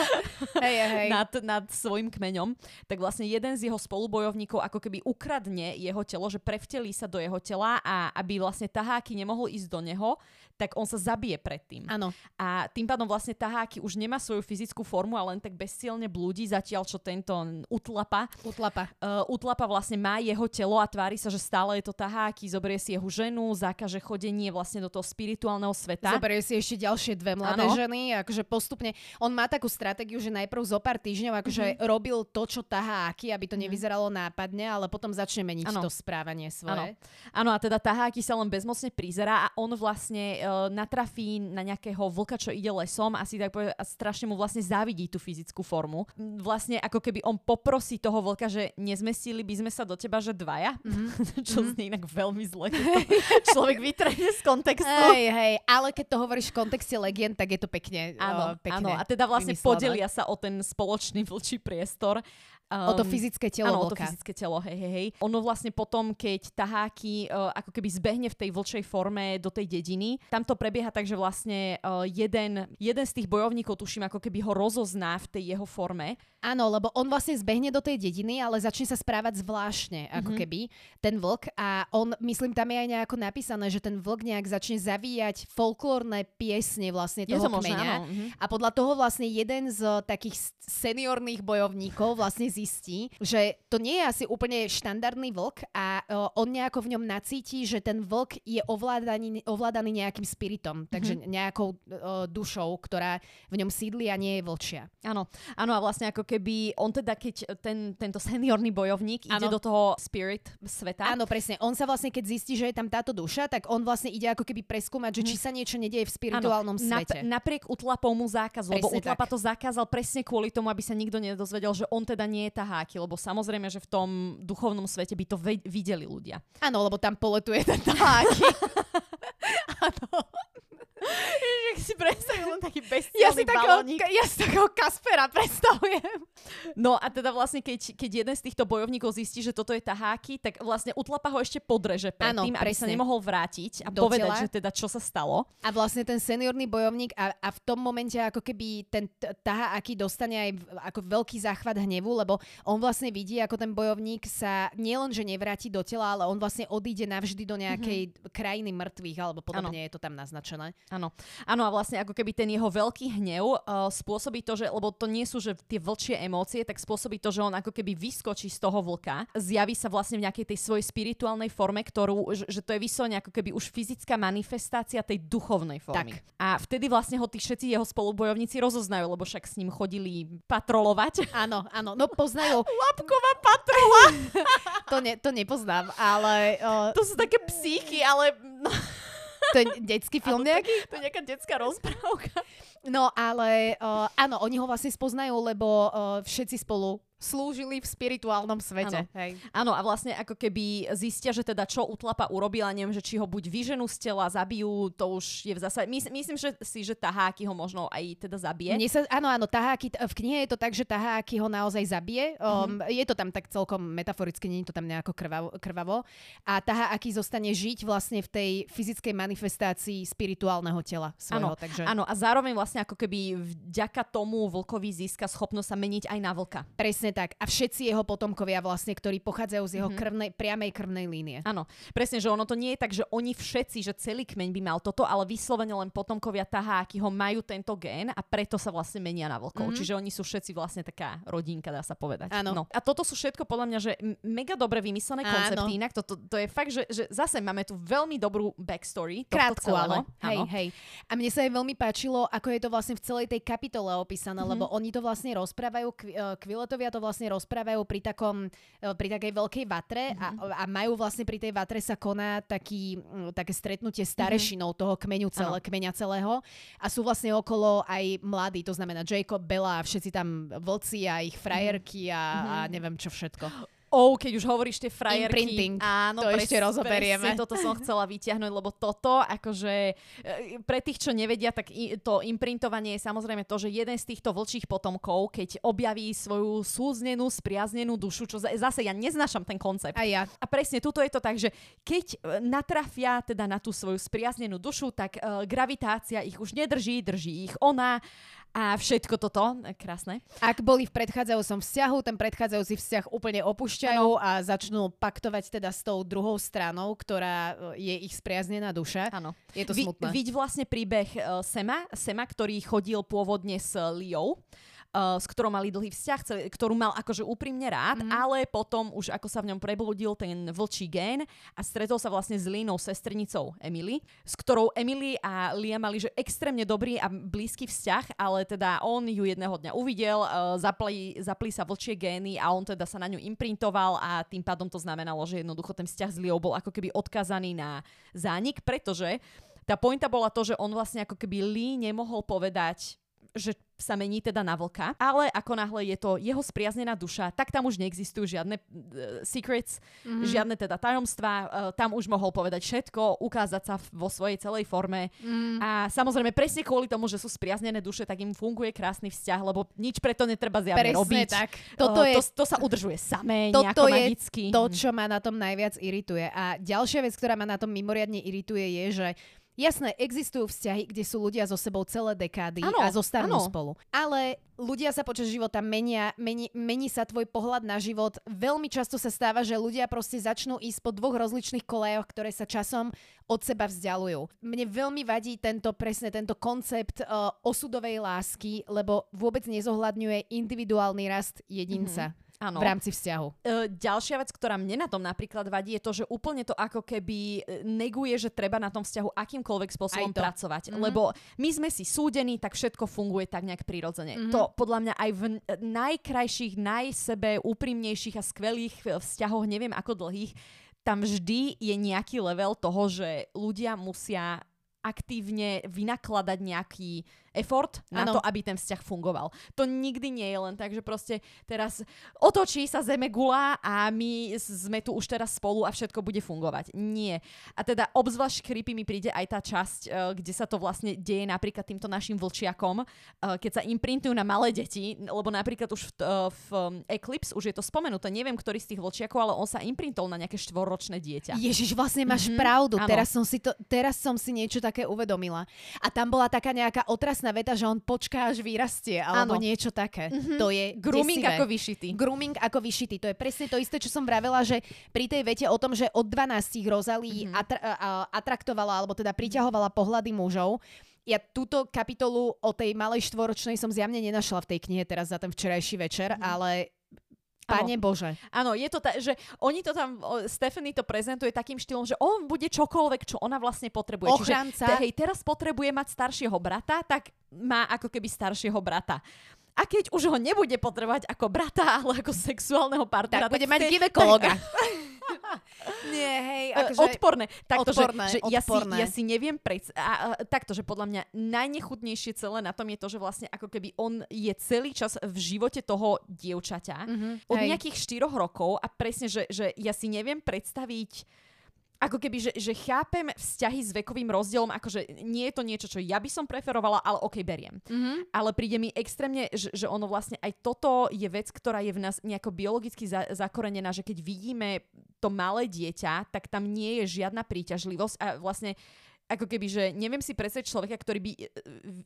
hej, hej, nad, nad svojim kmeňom, tak vlastne jeden z jeho spolubojovníkov ako keby ukradne jeho telo, že prevtelí sa do jeho tela a aby vlastne taháky nemohol ísť do neho, tak on sa zabije predtým. Áno. A tým pádom vlastne taháky už nemá svoju fyzickú formu a len tak bezcielne blúdi, zatiaľ čo tento utlapa. Utlapa. Uh, utlapa vlastne má jeho telo a tvári sa, že stále je to taháky, zoberie si jeho ženu, zakaže chodenie vlastne do toho spirituálneho sveta. Zoberie si ešte ďalšie dve mladé Áno. ženy, akože postupne. On má takú stratégiu, že najprv zo pár týždňov akože Mhm. mm-hmm. Robil to, čo tahá aký, aby to mm-hmm. nevyzeralo nápadne, ale potom začne meniť Áno. to správanie svoje. Áno, a teda taháky sa len bezmocne prizerá a on vlastne uh, natrafí na nejakého vlka, čo ide lesom asi tak povie, a strašne mu vlastne závidí tú fyzickú formu. Vlastne ako keby on poprosí toho vlka, že nezmestili by sme sa do teba, že dvaja, mm-hmm. čo znie inak veľmi zle, človek vytrhne z kontextu. Hej, hej, ale keď to hovoríš v kontexte legend, tak je to pekne, Áno, uh, pekne áno, a teda vlastne vymyslené. podelia sa o ten spoločný vlčí priestor. O to Um, fyzické telo Áno, o to fyzické telo, hej, hej, hej. Ono vlastne potom, keď taháky uh, ako keby zbehne v tej vlčej forme do tej dediny, tam to prebieha tak, že vlastne uh, jeden, jeden z tých bojovníkov, tuším, ako keby ho rozozná v tej jeho forme. Áno, lebo on vlastne zbehne do tej dediny, ale začne sa správať zvláštne, ako Mhm. keby, ten vlk. A on, myslím, tam je aj nejako napísané, že ten vlk nejak začne zavíjať folklórne piesne vlastne Je toho to možné, kmeňa. áno. Mhm. A podľa toho vlastne jeden z takých seniorných bojovníkov vlastne zistí, že to nie je asi úplne štandardný vlk a on nejako v ňom nacíti, že ten vlk je ovládaný, ovládaný nejakým spiritom, takže Mhm. nejakou dušou, ktorá v ňom sídli a nie je vlčia. Áno, áno a vlastne ako keby on teda, keď ten, tento seniorný bojovník ide Áno. do toho spirit sveta, Áno, presne. On sa vlastne, keď zistí, že je tam táto duša, tak on vlastne ide ako keby preskúmať, že či sa niečo nedieje v spirituálnom Mhm. Áno, svete. Nap- napriek utlapov mu zákazu, lebo Presne utlapa tak. to zakázal presne kvôli tomu, aby sa nikto nedozvedel, že on teda nie je taháky, lebo samozrejme, že v tom duchovnom svete by to ve- videli ľudia. Áno, lebo tam poletuje ten taháky. Jak si predstavil len taký ja, si bestiálny takého, balónik. ja si takého Kaspera predstavujem. No a teda vlastne, keď, keď jeden z týchto bojovníkov zistí, že toto je taháky, tak vlastne utlapa ho ešte podreže predtým, aby sa nemohol vrátiť a Do povedať, tela. že teda čo sa stalo. A vlastne ten seniorný bojovník a, a v tom momente ako keby ten taháky dostane aj ako veľký záchvat hnevu, lebo on vlastne vidí, ako ten bojovník sa nielen, že nevráti do tela, ale on vlastne odíde navždy do nejakej krajiny mŕtvych, alebo podobne je to tam naznačené. Áno. Áno a vlastne ako keby ten jeho veľký hnev uh, spôsobí to, že, lebo to nie sú že tie vlčie emócie, tak spôsobí to, že on ako keby vyskočí z toho vlka, zjaví sa vlastne v nejakej tej svojej spirituálnej forme, ktorú, že, že to je vyslovene ako keby už fyzická manifestácia tej duchovnej formy. Tak. A vtedy vlastne ho tí všetci jeho spolubojovníci rozoznajú, lebo však s ním chodili patrolovať. Áno, áno, no poznajú, Lapková patrola! to, ne, to nepoznám, ale uh, To sú také psíky, ale to je detský film nejaký? to je nejaká detská rozprávka. No ale uh, áno, oni ho vlastne spoznajú, lebo uh, všetci spolu slúžili v spirituálnom svete. Áno. Hej. Áno, a vlastne ako keby zistia, že teda čo utlapa urobila, neviem, že či ho buď vyženú z tela, zabijú, to už je v zásade... Mys- myslím že si, že taháky ho možno aj teda zabije. Mne sa, áno, áno, taháky, v knihe je to tak, že taháky ho naozaj zabije. Um, Je to tam tak celkom metaforicky, nie je to tam nejako krvavo. krvavo. A taháky zostane žiť vlastne v tej fyzickej manifestácii spirituálneho tela svojho. Áno, takže Áno, a zároveň vlastne ako keby vďaka tomu vlkovi získa schopnosť sa meniť aj na vlka. presne tak. A všetci jeho potomkovia vlastne, ktorí pochádzajú z jeho Mhm. krvnej, priamej krvnej línie. Áno, presne, že ono to nie je tak, že oni všetci, že celý kmeň by mal toto, ale vyslovene len potomkovia taháky ho majú tento gén a preto sa vlastne menia na vlkov. Mhm. Čiže oni sú všetci vlastne taká rodinka, dá sa povedať. Áno. No. A toto sú všetko podľa mňa, že mega dobre vymyslené Áno. koncepty. Inak to, to, to je fakt, že, že zase máme tu veľmi dobrú backstory. Krátku, ale. Hej, hej. A mne sa aj veľmi páčilo, ako je to vlastne v celej tej kapitole opísané, Mhm. lebo oni to vlastne rozprávajú, eh, Kviletovia to vlastne rozprávajú pri takom, eh, pri takej veľkej vatre Mhm. a, a majú vlastne pri tej vatre sa koná taký, také stretnutie starešinou toho kmeňu celé, Mhm. Kmeňa celého a sú vlastne okolo aj mladí, to znamená Jacob, Bella a všetci tam vlci a ich frajerky a, a Mhm. neviem čo všetko. Oh, keď už hovoríš tie frajerky. Imprinting. Áno, To pres- ešte rozoberieme. presne toto som chcela vyťahnuť, lebo toto, akože e, pre tých, čo nevedia, tak to imprintovanie je samozrejme to, že jeden z týchto vlčích potomkov, keď objaví svoju súznenú, spriaznenú dušu, čo za- zase ja neznášam ten koncept. A ja. A presne tuto je to tak, že keď e, natrafia teda na tú svoju spriaznenú dušu, tak e, gravitácia ich už nedrží, drží ich ona a všetko toto. Krásne. Ak boli v predchádzajúcom vzťahu, ten predchádzajúci vzťah úplne opúšťajú a začnú paktovať teda s tou druhou stranou, ktorá e, je ich spriaznená duša. Áno. Je to Vy, smutné. Viď vlastne príbeh uh, Sema, Sema, ktorý chodil pôvodne s Liou, uh, s ktorou mali dlhý vzťah, ktorú mal akože úprimne rád, Mhm. mm. ale potom už ako sa v ňom prebludil ten vlčí gén a stretol sa vlastne s Línou sestrnicou Emily, s ktorou Emily a Lia mali že extrémne dobrý a blízky vzťah, ale teda on ju jedného dňa uvidel, uh, zapli, zapli sa vlčie gény a on teda sa na ňu imprintoval a tým pádom to znamenalo, že jednoducho ten vzťah s Liou bol ako keby odkazaný na zánik, pretože tá pointa bola to, že on vlastne ako keby Lee nemohol povedať, že sa mení teda na vlka, ale ako náhle je to jeho spriaznená duša, tak tam už neexistujú žiadne uh, secrets, Mhm. mm. žiadne teda tajomstvá, uh, tam už mohol povedať všetko, ukázať sa vo svojej celej forme Mm. a samozrejme presne kvôli tomu, že sú spriaznené duše, tak im funguje krásny vzťah, lebo nič preto netreba zjavne Presne robiť. tak. Toto Uh, je to, to sa udržuje samé, Toto nejako je magicky. to, čo ma na tom najviac irituje. A ďalšia vec, ktorá ma na tom mimoriadne irituje, je, že Jasné, existujú vzťahy, kde sú ľudia so sebou celé dekády Áno, a zostanú spolu. Ale ľudia sa počas života menia, mení, mení sa tvoj pohľad na život. Veľmi často sa stáva, že ľudia proste začnú ísť po dvoch rozličných kolejoch, ktoré sa časom od seba vzdialujú. Mne veľmi vadí tento presne tento koncept uh, osudovej lásky, lebo vôbec nezohľadňuje individuálny rast jedinca Áno. v rámci vzťahu. E, ďalšia vec, ktorá mne na tom napríklad vadí, je to, že úplne to ako keby e, neguje, že treba na tom vzťahu akýmkoľvek spôsobom pracovať. Mhm. Lebo my sme si súdení, tak všetko funguje tak nejak prirodzene. Mhm. To podľa mňa aj v n- najkrajších, najsebe úprimnejších a skvelých e, vzťahoch, neviem ako dlhých, tam vždy je nejaký level toho, že ľudia musia aktívne vynakladať nejaký effort na Áno. to, aby ten vzťah fungoval. To nikdy nie je len tak, že proste teraz otočí sa zeme gula a my sme tu už teraz spolu a všetko bude fungovať. Nie. A teda obzvlášť creepy mi príde aj tá časť, eh, kde sa to vlastne deje napríklad týmto našim vlčiakom, eh, keď sa imprintujú na malé deti, lebo napríklad už v, eh, v Eclipse už je to spomenuté, neviem, ktorý z tých vlčiakov, ale on sa imprintol na nejaké štvorročné dieťa. Ježiš, vlastne máš Mhm, pravdu. Teraz som, si to, teraz som si niečo také uvedomila. A tam bola taká nejaká otrasná veta, že on počká, až vyrastie, alebo Áno. niečo také. Mhm. To je Grooming desivé. ako vyšitý. Grooming ako vyšitý. To je presne to isté, čo som vravela, že pri tej vete o tom, že od 12 Rosalie Mhm. atra- atraktovala, alebo teda priťahovala pohľady mužov, ja túto kapitolu o tej malej štvoročnej som zjavne nenašla v tej knihe teraz za ten včerajší večer, Mhm. ale Pane Bože. Áno, je to tak, že oni to tam, Stephanie to prezentuje takým štýlom, že on bude čokoľvek, čo ona vlastne potrebuje. Ochranca. Čiže, te, hej, teraz potrebuje mať staršieho brata, tak má ako keby staršieho brata. A keď už ho nebude potrebovať ako brata, ale ako sexuálneho partnera, Tak bude mať ginekologa. Nie, hej, E, odporné. Takto, odporné, že, že ja, si, odporné. ja si neviem preds... A, a, takto, že podľa mňa najnechutnejšie celé na tom je to, že vlastne ako keby on je celý čas v živote toho dievčaťa Mhm, od hej. nejakých 4 rokov a presne, že, že ja si neviem predstaviť ako keby, že, že chápem vzťahy s vekovým rozdielom, akože nie je to niečo, čo ja by som preferovala, ale ok, beriem. Mhm. Ale príde mi extrémne, že, že ono vlastne aj toto je vec, ktorá je v nás nejako biologicky za, zakorenená, že keď vidíme to malé dieťa, tak tam nie je žiadna príťažlivosť a vlastne ako keby, že neviem si predstaviť človeka, ktorý by e,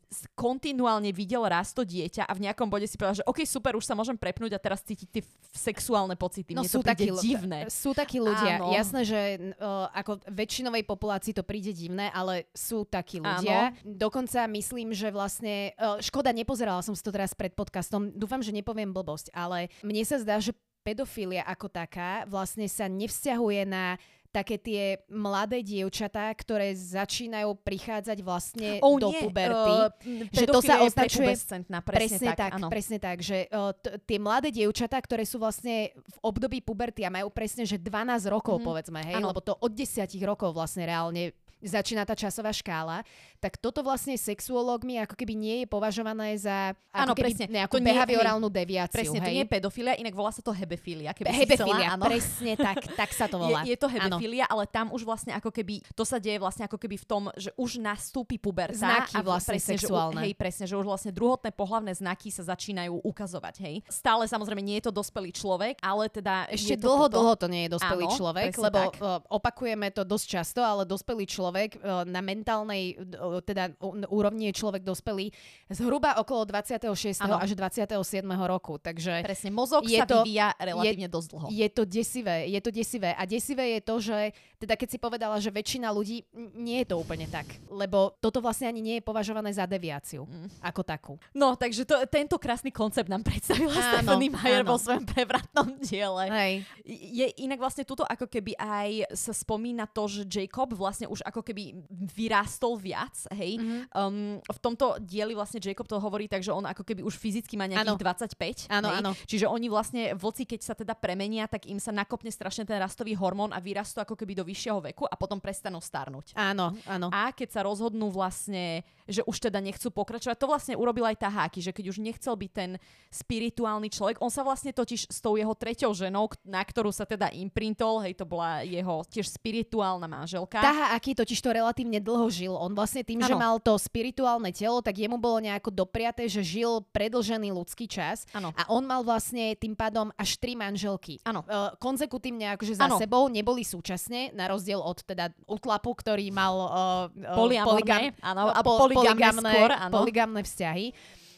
s- kontinuálne videl raz to dieťa a v nejakom bode si povedal, že OK, super, už sa môžem prepnúť a teraz cítiť tie sexuálne pocity. No Mne sú to takí, divné. Sú takí ľudia. Áno. Jasné, že uh, ako väčšinovej populácii to príde divné, ale sú takí ľudia. Dokonca myslím, že vlastne... Uh, škoda, nepozerala som si to teraz pred podcastom. Dúfam, že nepoviem blbosť, ale mne sa zdá, že pedofilia ako taká vlastne sa nevzťahuje na také tie mladé dievčatá, ktoré začínajú prichádzať vlastne Oh, do nie, puberty. uh, že to sa označuje- presne, Presne tak, áno. presne tak, že uh, t- tie mladé dievčatá, ktoré sú vlastne v období puberty a majú presne, že 12 rokov, Mhm. povedzme, hej, Áno. lebo to od 10 rokov vlastne reálne začína tá časová škála, tak toto vlastne sexuológmi ako keby nie je považované za ako Áno, keby presne. nejakú To nie- behaviorálnu deviáciu. Presne, to hej. nie je pedofilia, inak volá sa to hebefilia. Keby si Hebefilia, chcela, áno. presne tak, tak sa to volá. Je, je to Áno. hebefilia, ale tam už vlastne ako keby, to sa deje vlastne ako keby v tom, že už nastúpi puberta. Znaky vlastne presne, sexuálne. Že, hej, presne, že už vlastne druhotné pohlavné znaky sa začínajú ukazovať, hej. Stále samozrejme nie je to dospelý človek, ale teda Ešte je to dlho, dlho to nie je dospelý Áno, človek, lebo tak. uh, opakujeme to dosť často, ale dospelý človek uh, na mentálnej uh, teda úrovni je človek dospelý zhruba okolo 26. Áno. až 27. roku. Takže Presne, mozog Je sa to- vyvíja relatívne dosť dlho. je to desivé, je to desivé. A desivé je to, že teda keď si povedala, že väčšina ľudí, nie je to úplne tak. Lebo toto vlastne ani nie je považované za deviáciu Mm. ako takú. No, takže to, tento krásny koncept nám predstavila Áno, Stephanie Meyer vo svojom prevratnom diele. Hej. Je inak vlastne tuto ako keby aj sa spomína to, že Jacob vlastne už ako keby vyrástol viac, hej. Mhm. Um, v tomto dieli vlastne Jacob to hovorí tak, že on ako keby už fyzicky má nejakých Áno. 25. Áno, áno. Čiže oni vlastne, vlci, keď sa teda premenia, tak im sa nakopne strašne ten rastový hormón a vyrastú ako keby do vyššieho veku a potom prestanú starnúť. Áno, áno. A keď sa rozhodnú vlastne, že už teda nechcú pokračovať, to vlastne urobil aj tá Háky, že keď už nechcel byť ten spirituálny človek, on sa vlastne totiž s tou jeho treťou ženou, na ktorú sa teda imprintol, hej, to bola jeho tiež spirituálna manželka. Taha Aki totiž to relatívne dlho žil. On vlastne tým, že Áno. mal to spirituálne telo, tak jemu bolo nejako dopriaté, že žil predlžený ľudský čas. Áno. A on mal vlastne tým pádom až tri manželky. Áno. Uh, konzekutívne akože za Áno. sebou neboli súčasne, na rozdiel od teda utlapu, ktorý mal uh, Polyamorné, áno, a po- polygamné skôr, áno. polygamné vzťahy.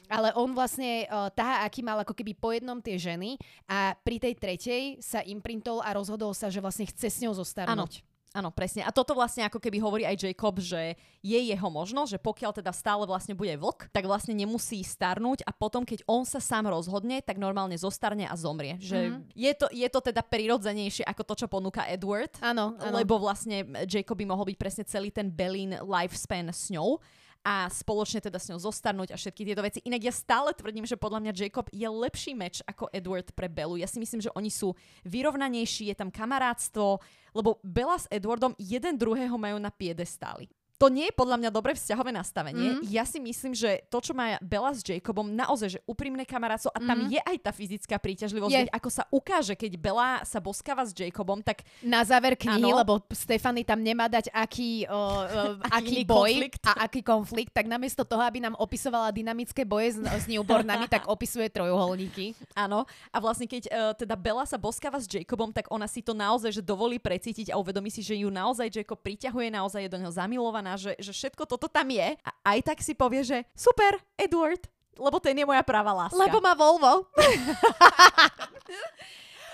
Ale on vlastne, uh, Taha Aki mal ako keby po jednom tie ženy a pri tej tretej sa imprintol a rozhodol sa, že vlastne chce s ňou zostarnúť. Áno, presne. A toto vlastne ako keby hovorí aj Jacob, že je jeho možnosť, že pokiaľ teda stále vlastne bude vlk, tak vlastne nemusí starnúť a potom, keď on sa sám rozhodne, tak normálne zostarne a zomrie. Že Mhm. je, to, je to teda prirodzenejšie ako to, čo ponúka Edward. Áno, áno. Lebo vlastne Jacob by mohol byť presne celý ten Belín lifespan s ňou a spoločne teda s ňou zostarnúť a všetky tieto veci. Inak ja stále tvrdím, že podľa mňa Jacob je lepší meč ako Edward pre Belu. Ja si myslím, že oni sú vyrovnanejší, je tam kamarátstvo, lebo Bella s Edwardom jeden druhého majú na piedestáli. To nie je podľa mňa dobre vzťahové nastavenie. Mhm. Ja si myslím, že to, čo má Bella s Jacobom, naozaj, že úprimné kamarátstvo a tam Mhm. je aj tá fyzická príťažlivosť. Je. Veď ako sa ukáže, keď Bella sa boskáva s Jacobom, tak na záver knihy, Áno. lebo Stefany tam nemá dať aký, uh, uh, aký boj konflikt. a aký konflikt, tak namiesto toho, aby nám opisovala dynamické boje s, s newbornami, tak opisuje trojuholníky. Áno, a vlastne keď uh, teda Bella sa boskáva s Jacobom, tak ona si to naozaj že dovolí precítiť a uvedomí si, že ju naozaj Jacob priťahuje, naozaj je do neho zamilovaná, že, že všetko toto tam je a aj tak si povie, že super, Edward, lebo ten je moja práva láska. Lebo má Volvo.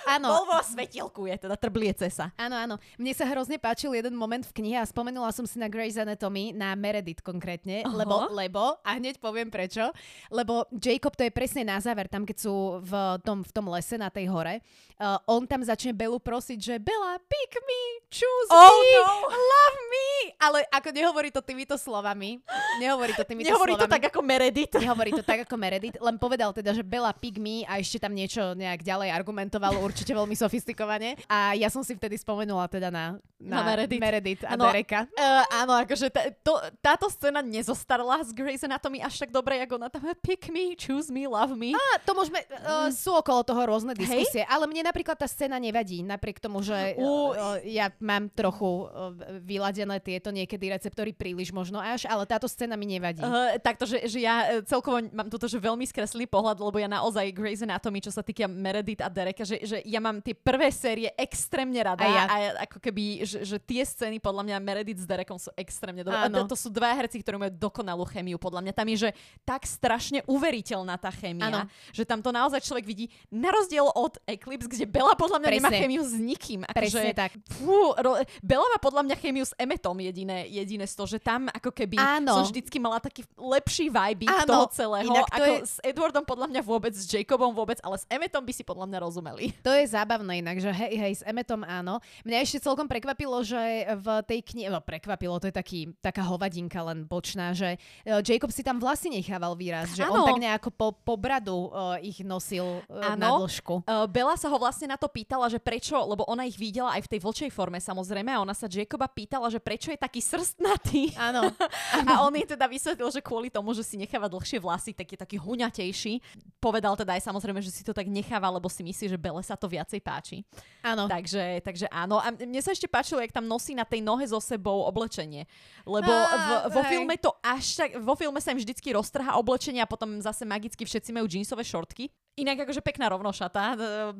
Áno. Volvo a svetielku je, teda trbliece sa. Áno, áno. Mne sa hrozne páčil jeden moment v knihe a spomenula som si na Grey's Anatomy, na Meredith konkrétne, Aha. lebo, lebo, a hneď poviem prečo, lebo Jacob to je presne na záver, tam keď sú v tom, v tom lese na tej hore, uh, on tam začne Belu prosiť, že Bella, pick me, choose Oh, me, no. love me, ale ako nehovorí to týmito slovami, nehovorí to týmito Nehovorí to slovami. tak ako Meredith. Nehovorí to tak ako Meredith, len povedal teda, že Bella pick me a ešte tam niečo nejak ďalej argumentoval určite veľmi sofistikovane. A ja som si vtedy spomenula teda na, Na Meredith. Meredith a Áno. Dereka. Uh, áno, akože tá, to, táto scéna nezostarla z Grey's Anatomy až tak dobre, ako ona tam pick me, choose me, love me. A to môžeme, uh, sú okolo toho rôzne diskusie, ale mne napríklad tá scéna nevadí, napriek tomu, že U- uh, ja mám trochu uh, vyladené tieto niekedy receptory príliš možno až, ale táto scéna mi nevadí. Uh, takto, že, že ja uh, celkovo mám toto, že veľmi skreslený pohľad, lebo ja naozaj Grey's Anatomy, čo sa týka Meredith a Dereka, že, že ja mám tie prvé série extrémne rada A ja. a ako keby, že, že tie scény podľa mňa Meredith s Derekom sú extrémne dobré. A Áno. to, to sú dva herci, ktorí majú dokonalú chemiu, podľa mňa. Tam je, že tak strašne uveriteľná tá chémia, Áno. že tam to naozaj človek vidí, na rozdiel od Eclipse, kde Bella podľa mňa nemá Presne. chémiu s nikým. Presne Akože, tak. Fú, ro, Bella má podľa mňa chémiu s Emmetom jediné, jediné z toho, že tam ako keby Áno. som vždycky mala taký lepší vibe Áno, toho celého, inak to ako je- s Edwardom podľa mňa vôbec, s Jacobom vôbec, ale s Emmetom by si podľa mňa rozumeli. To je zábavné inak, že hej, hej, s Emmetom áno. Mňa ešte celkom prekvapilo, že v tej knihe, no prekvapilo, to je taký, taká hovadinka len bočná, že e, Jacob si tam vlasy nechával výraz, že on Áno. tak nejako po, po bradu uh, ich nosil uh, na dĺžku. Uh, Bella sa ho vlastne na to pýtala, že prečo, lebo ona ich videla aj v tej vlčej forme samozrejme a ona sa Jacoba pýtala, že prečo je taký srstnatý. Áno. A on jej teda vysvetlil, že kvôli tomu, že si necháva dlhšie vlasy, tak je taký huňatejší. Povedal teda aj samozrejme, že si to tak necháva, lebo si myslí, že Bele sa to viacej páči. Áno. Takže, takže áno. A mne sa ešte páčilo, jak tam nosí na tej nohe so sebou oblečenie. Lebo Á, v, vo hej. filme to až tak, vo filme sa im vždycky roztrhá oblečenie a potom zase magicky všetci majú jeansové šortky. Inak akože pekná rovnošata, e,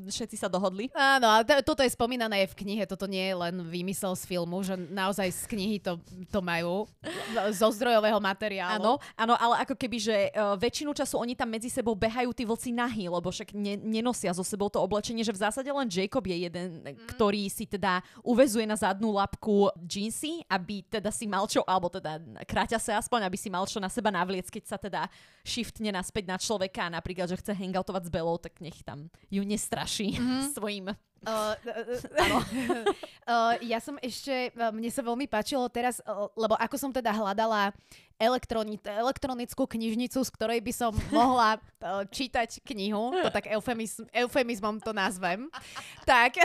všetci sa dohodli. Áno, a to, toto je spomínané aj v knihe, toto nie je len vymysel z filmu, že naozaj z knihy to, to majú zo zdrojového materiálu. Áno, áno, ale ako keby, že uh, väčšinu času oni tam medzi sebou behajú tí vlci nahy, lebo však ne, nenosia so sebou to oblečenie, že v zásade len Jacob je jeden, mm. ktorý si teda uvezuje na zadnú lapku jeansy, aby teda si mal čo, alebo teda kráťa sa aspoň, aby si mal čo na seba navliec, keď sa teda shiftne naspäť na človeka napríklad, že chce hangoutovať s Belou, tak nech tam ju nestraší mm-hmm. svojim Uh, uh, ja som ešte, uh, mne sa veľmi páčilo teraz, uh, lebo ako som teda hľadala elektroni- elektronickú knižnicu, z ktorej by som mohla uh, čítať knihu, to tak eufemiz- eufemizmom to nazvem, tak.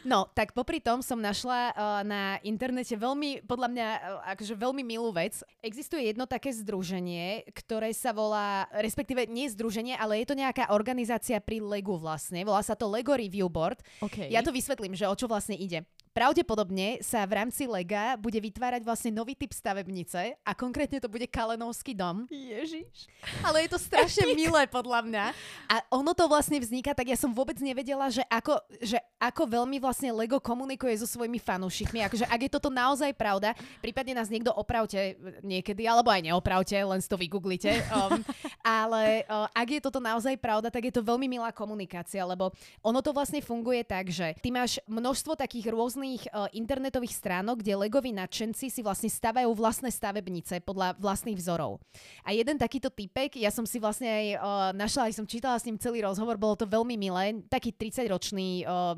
No, tak popri tom som našla na internete veľmi, podľa mňa, akože veľmi milú vec. Existuje jedno také združenie, ktoré sa volá, respektíve nie združenie, ale je to nejaká organizácia pri Legu vlastne. Volá sa to Lego Review Board. Okay. Ja to vysvetlím, že o čo vlastne ide. Pravdepodobne sa v rámci Lega bude vytvárať vlastne nový typ stavebnice a konkrétne to bude Kalenovský dom. Ježiš. Ale je to strašne milé podľa mňa. A ono to vlastne vzniká, tak ja som vôbec nevedela, že ako, že ako veľmi vlastne Lego komunikuje so svojimi fanúšikmi. Akože ak je toto naozaj pravda, prípadne nás niekto opravte niekedy, alebo aj neopravte, len si to vygooglite. Um, ale uh, ak je toto naozaj pravda, tak je to veľmi milá komunikácia, lebo ono to vlastne funguje tak, že ty máš množstvo takých rôznych uh, internetových stránok, kde Legoví nadšenci si vlastne stavajú vlastné stavebnice podľa vlastných vzorov. A jeden takýto typek, ja som si vlastne aj uh, našla, aj som čítala s ním celý rozhovor, bolo to veľmi milé. Taký 30-ročný uh,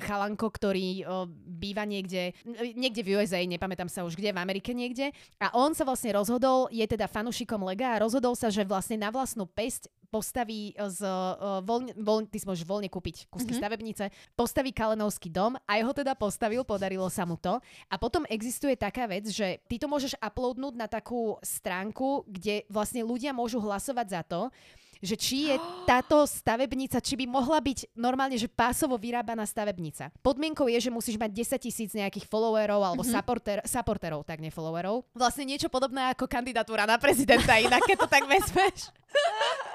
chalanko, ktorý uh, býva niekde, niekde v USA, nepamätám sa už kde, v Amerike niekde. A on sa vlastne rozhodol, je teda fanušikom Lega a rozhodol sa, že vlastne na vlastnú pesť postaví z uh, voľne, voľne, ty si môžeš voľne kúpiť kúsky mm-hmm. stavebnice, postaví Kalenovský dom a jeho teda postavil, podarilo sa mu to. A potom existuje taká vec, že ty to môžeš uploadnúť na takú stránku, kde vlastne ľudia môžu hlasovať za to, že či je táto stavebnica, či by mohla byť normálne, že pásovo vyrábaná stavebnica. Podmienkou je, že musíš mať 10 tisíc nejakých followerov alebo mm-hmm. supporter, supporterov, tak nie followerov. Vlastne niečo podobné ako kandidatúra na prezidenta, inak keď to tak vezmeš.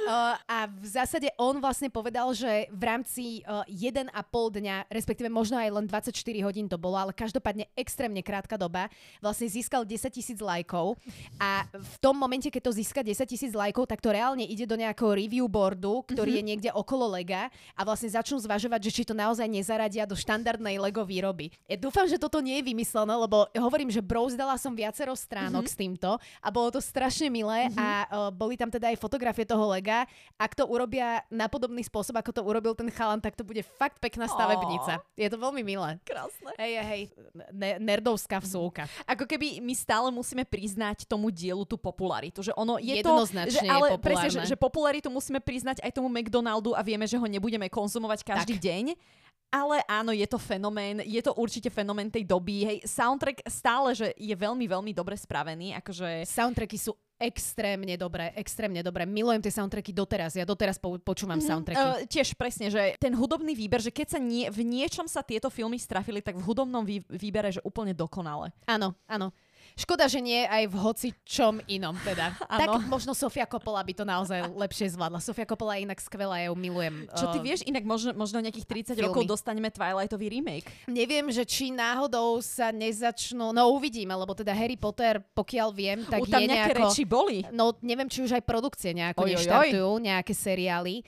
Uh, a v zásade on vlastne povedal, že v rámci uh, 1,5 dňa, respektíve možno aj len 24 hodín to bolo, ale každopádne extrémne krátka doba, vlastne získal 10 tisíc lajkov a v tom momente, keď to získa 10 tisíc lajkov, tak to reálne ide do nejakého review boardu, ktorý mm-hmm. je niekde okolo Lega a vlastne začnú zvažovať, že či to naozaj nezaradia do štandardnej Lego výroby. Ja dúfam, že toto nie je vymyslené, lebo hovorím, že browsdala som viacero stránok mm-hmm. s týmto a bolo to strašne milé mm-hmm. a uh, boli tam teda aj fotografie toho Lega. Ak to urobia na podobný spôsob, ako to urobil ten chalan, tak to bude fakt pekná stavebnica. Je to veľmi milé. Krásne. Hej, hej, ne- nerdovská vsúka. Ako keby my stále musíme priznať tomu dielu tú popularitu, že ono je Jednoznačne to, že, je ale populárne. presne, že, že popularitu musíme priznať aj tomu McDonaldu a vieme, že ho nebudeme konzumovať každý Tak. deň. Ale áno, je to fenomén, je to určite fenomén tej doby. Hej, soundtrack stále, že je veľmi, veľmi dobre spravený. Akože... Soundtracky sú extrémne dobré, extrémne dobré. Milujem tie soundtracky doteraz. Ja doteraz po- počúvam mm-hmm. soundtracky. Uh, tiež presne, že ten hudobný výber, že keď sa nie, v niečom sa tieto filmy strafili, tak v hudobnom vý, výbere, že úplne dokonale. Áno, áno. Škoda, že nie aj v hoci čom inom teda. tak Áno. možno Sofia Coppola by to naozaj lepšie zvládla. Sofia Coppola je inak skvelá, ja ju milujem. Čo ty Uh, vieš, inak možno, možno nejakých 30 filmy. rokov dostaneme Twilightový remake. Neviem, že či náhodou sa nezačnú, no uvidíme, lebo teda Harry Potter, pokiaľ viem, tak U, tam je nejaké nejako... reči boli. No neviem, či už aj produkcie nejako Oj, oj, oj. neštartujú, nejaké seriály.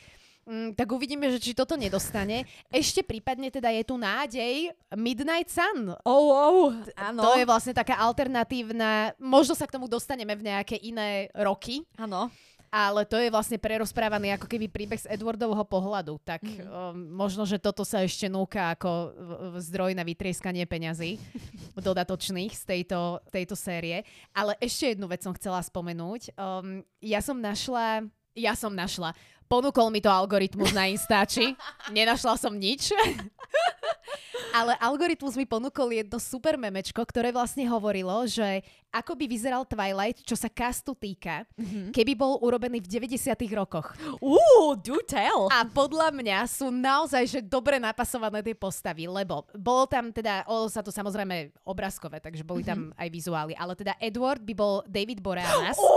Mm, tak uvidíme, že či toto nedostane. Ešte prípadne teda je tu nádej Midnight Sun. Oh, oh, áno. To je vlastne taká alternatívna, možno sa k tomu dostaneme v nejaké iné roky, Áno. ale to je vlastne prerozprávaný ako keby príbeh z Edwardovho pohľadu. Tak mm. um, možno, že toto sa ešte núka ako zdroj na vytrieskanie peňazí dodatočných z tejto, tejto série. Ale ešte jednu vec som chcela spomenúť. Um, ja som našla, ja som našla, ponúkol mi to algoritmus na Instači, nenašla som nič. Ale algoritmus mi ponúkol jedno super memečko, ktoré vlastne hovorilo, že ako by vyzeral Twilight, čo sa castu týka, Mhm. keby bol urobený v 90 rokoch. Uú, do tell. A podľa mňa sú naozaj že dobre napasované tie postavy, lebo bolo tam teda, o sa to samozrejme obrázkové, takže boli tam aj vizuály, ale teda Edward by bol David Boreanaz. Ó,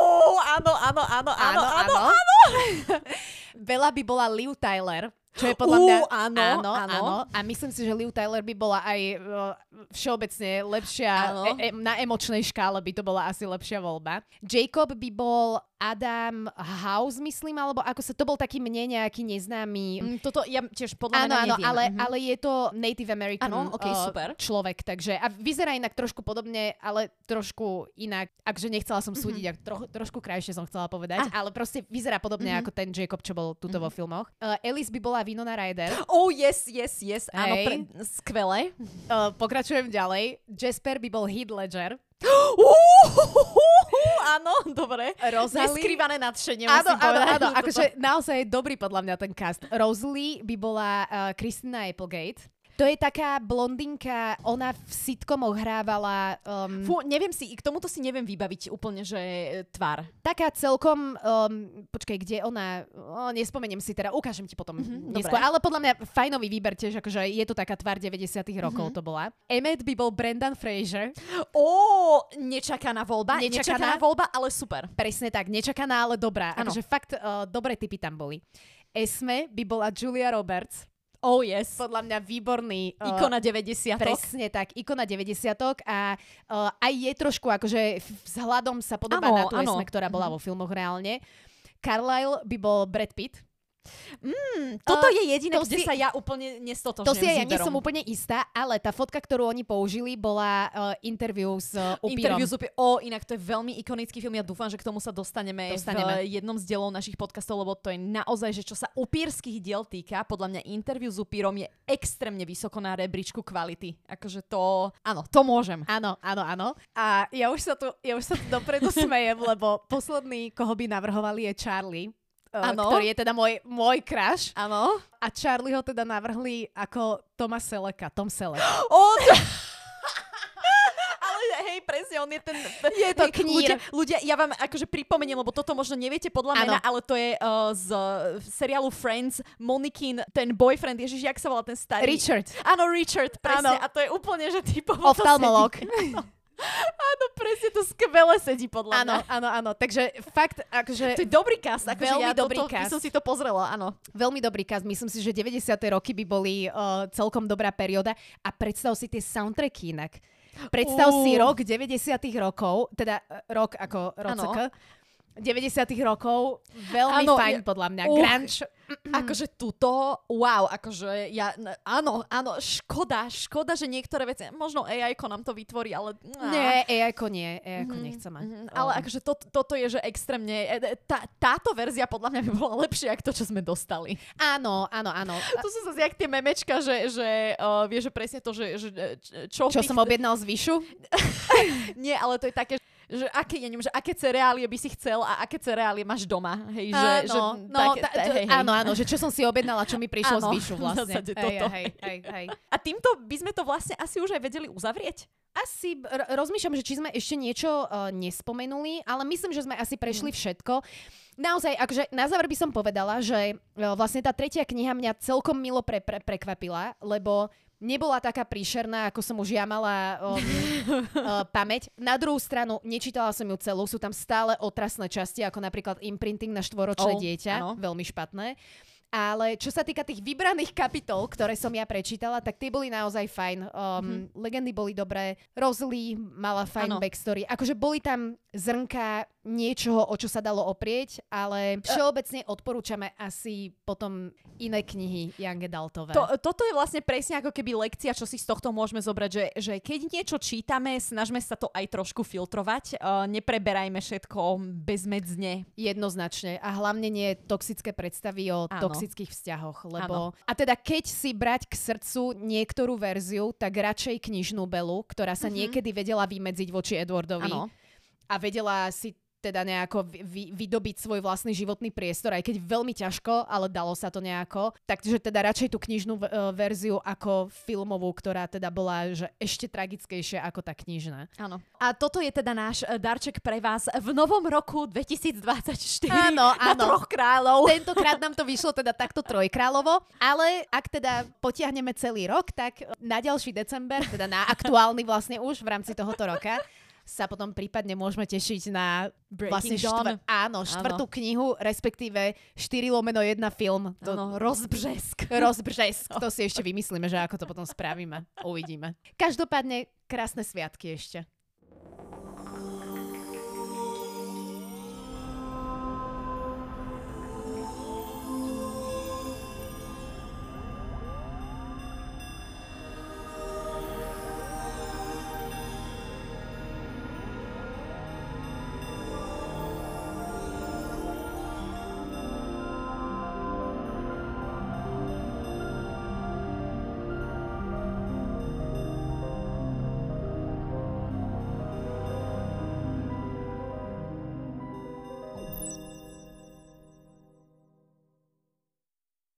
áno, áno, áno, áno, áno. áno. Bela by bola Liv Tyler, čo je podľa mňa... áno, áno, áno. áno. A myslím si, že Liv Tyler by bola aj uh, všeobecne lepšia, e, e, na emočnej škále by to bola asi lepšia voľba. Jacob by bol Adam House, myslím, alebo ako sa, to bol taký mne nejaký neznámy... Mm, toto ja tiež podľa Áno, mňa áno, ale, Mhm. ale je to Native American Áno, okej, uh, super. človek, takže a vyzerá inak trošku podobne, ale trošku inak, akže nechcela som súdiť, Mhm. ak tro, trošku krajšie som chcela povedať, Ah. ale proste vyzerá podobne Mhm. ako ten Jacob, čo bol tuto vo filmoch. Uh, Alice by bola Winona Ryder. Oh, yes, yes, yes. Áno, Hej. pre, skvelé. Uh, pokračujem ďalej. Jasper by bol Heath Ledger. Uú, áno, dobre. Rosalie... Neskrývané nadšenie, Áno, musím áno, povedať. áno, toto- akože naozaj je dobrý podľa mňa ten cast. Rosalie by bola uh, Christina Applegate. To je taká blondinka, ona v sitcomoch hrávala um, Fú, neviem si, k tomuto si neviem vybaviť úplne, že e, tvár. taká celkom, um, počkaj, kde ona, o, nespomeniem si teda, ukážem ti potom Mhm, neskôr, ale podľa mňa fajnový výber tiež, akože je to taká tvár 90 rokov Mhm. to bola. Emmet by bol Brendan Fraser, Ó, nečakaná voľba, Nečakaná. nečakaná voľba, ale super. presne tak, nečakaná, ale dobrá, Áno. akože fakt uh, dobré typy tam boli. Esme by bola Julia Roberts, Oh, yes. podľa mňa výborný. uh, Ikona 90 Presne tak, ikona 90 a uh, aj je trošku akože vzhľadom sa podobá Áno, na tú áno. Esme, ktorá bola Mhm. vo filmoch reálne. Carlyle by bol Brad Pitt. Mm, toto Uh, je jediné, to kde si- sa ja úplne nestotožňujem To si s aj ja nie som úplne istá, ale tá fotka, ktorú oni použili, bola uh, interview s uh, upírom. Interview z upí- O, inak to je veľmi ikonický film. Ja dúfam, že k tomu sa dostaneme, Dostaneme. v jednom z dielov našich podcastov, lebo to je naozaj, že čo sa upírských diel týka, podľa mňa interview s upírom je extrémne vysoko na rebríčku kvality. Akože to, áno, to môžem. Áno, áno, áno. A ja už sa tu, ja už sa tu dopredu smejem, lebo posledný, koho by navrhovali, je Charlie. Uh, Áno. ktorý je teda môj, môj crush. Áno. A Charlie ho teda navrhli ako Toma Seleka, Tom Selek. O, to... Ale hej, presne, on je ten... Je to hej, knír. Ľudia, ľudia, ja vám akože pripomeniem, lebo toto možno neviete podľa mena, ale to je uh, z uh, seriálu Friends, Monikin, ten boyfriend, ježiš, jak sa volá ten starý? Richard. Áno, Richard, presne. Áno. A to je úplne, že typovo Oftalmolog. Áno. Presne, to skvele sedí podľa Áno, mňa. áno, áno. Takže fakt, akože To je dobrý cast, akože Veľmi ja dobrý toto, cast. som si to pozrela, áno. veľmi dobrý cast. Myslím si, že 90. roky by boli uh, celkom dobrá perióda. A predstav si tie soundtracky inak. Predstav Ú. si rok 90. rokov, teda uh, rok ako rocek. 90. rokov, veľmi Áno, fajn ja- podľa mňa. Uch. Grunge. Akože tuto, wow, akože ja, áno, áno, škoda, škoda, že niektoré veci, možno AI-ko nám to vytvorí, ale... á. Nie, AI-ko nie, AI-ko Mhm, nechce mať. mhm, Ale Um, akože to, toto je, že extrémne, e, e, tá, táto verzia podľa mňa by bola lepšia, ako to, čo sme dostali. Áno, áno, áno. To sú zase jak tie memečka, že, že uh, vieš, že presne to, že, že e, čo, Čo tých- som objednal z Vyšu? Nie, ale to je také, že aké, ja neviem, že aké cereálie by si chcel a aké cereálie máš doma. Hej, že, áno, že, no, také, ta, ta, to, hej, hej. áno, áno, že čo som si objednala, čo mi prišlo Áno, z Vyšu v vlastne. zásade hej, toto. hej, hej, hej. A týmto by sme to vlastne asi už aj vedeli uzavrieť. Asi r- rozmýšľam, že či sme ešte niečo uh, nespomenuli, ale myslím, že sme asi prešli všetko. Naozaj, akože na záver by som povedala, že uh, vlastne tá tretia kniha mňa celkom milo pre, pre, prekvapila, lebo nebola taká príšerná, ako som už ja mala um, uh, pamäť. Na druhú stranu, nečítala som ju celú, sú tam stále otrasné časti, ako napríklad imprinting na štvoročné Oh, dieťa, áno. veľmi špatné. Ale čo sa týka tých vybraných kapitol, ktoré som ja prečítala, tak tie boli naozaj fajn. Um, mm-hmm. Legendy boli dobré, Rosalie mala fajn Áno. backstory. Akože boli tam zrnka niečoho, o čo sa dalo oprieť, ale všeobecne odporúčame asi potom iné knihy Young Adultové. To, toto je vlastne presne ako keby lekcia, čo si z tohto môžeme zobrať, že, že keď niečo čítame, snažme sa to aj trošku filtrovať, uh, nepreberajme všetko bezmedzne. Jednoznačne. A hlavne nie toxické predstavy o Áno. toxických vzťahoch. Lebo... A teda keď si brať k srdcu niektorú verziu, tak radšej knižnú Belu, ktorá sa niekedy vedela vymedziť voči Edwardovi Áno. a vedela si teda nejako vy, vy, vydobiť svoj vlastný životný priestor, aj keď veľmi ťažko, ale dalo sa to nejako. Takže teda radšej tú knižnú e, verziu ako filmovú, ktorá teda bola že ešte tragickejšia ako tá knižná. Áno. A toto je teda náš eh, darček pre vás v novom roku 2024 Áno, na áno. troch kráľov. Tentokrát nám to vyšlo teda takto trojkráľovo, ale ak teda potiahneme celý rok, tak na ďalší december, teda na aktuálny vlastne už v rámci tohoto roka, sa potom prípadne môžeme tešiť na Breaking vlastne Dawn. áno, štvrtú knihu, respektíve 4 lomeno 1 film. To, Áno, rozbřesk. Rozbřesk. To si ešte vymyslíme, že ako to potom spravíme. Uvidíme. Každopádne krásne sviatky ešte.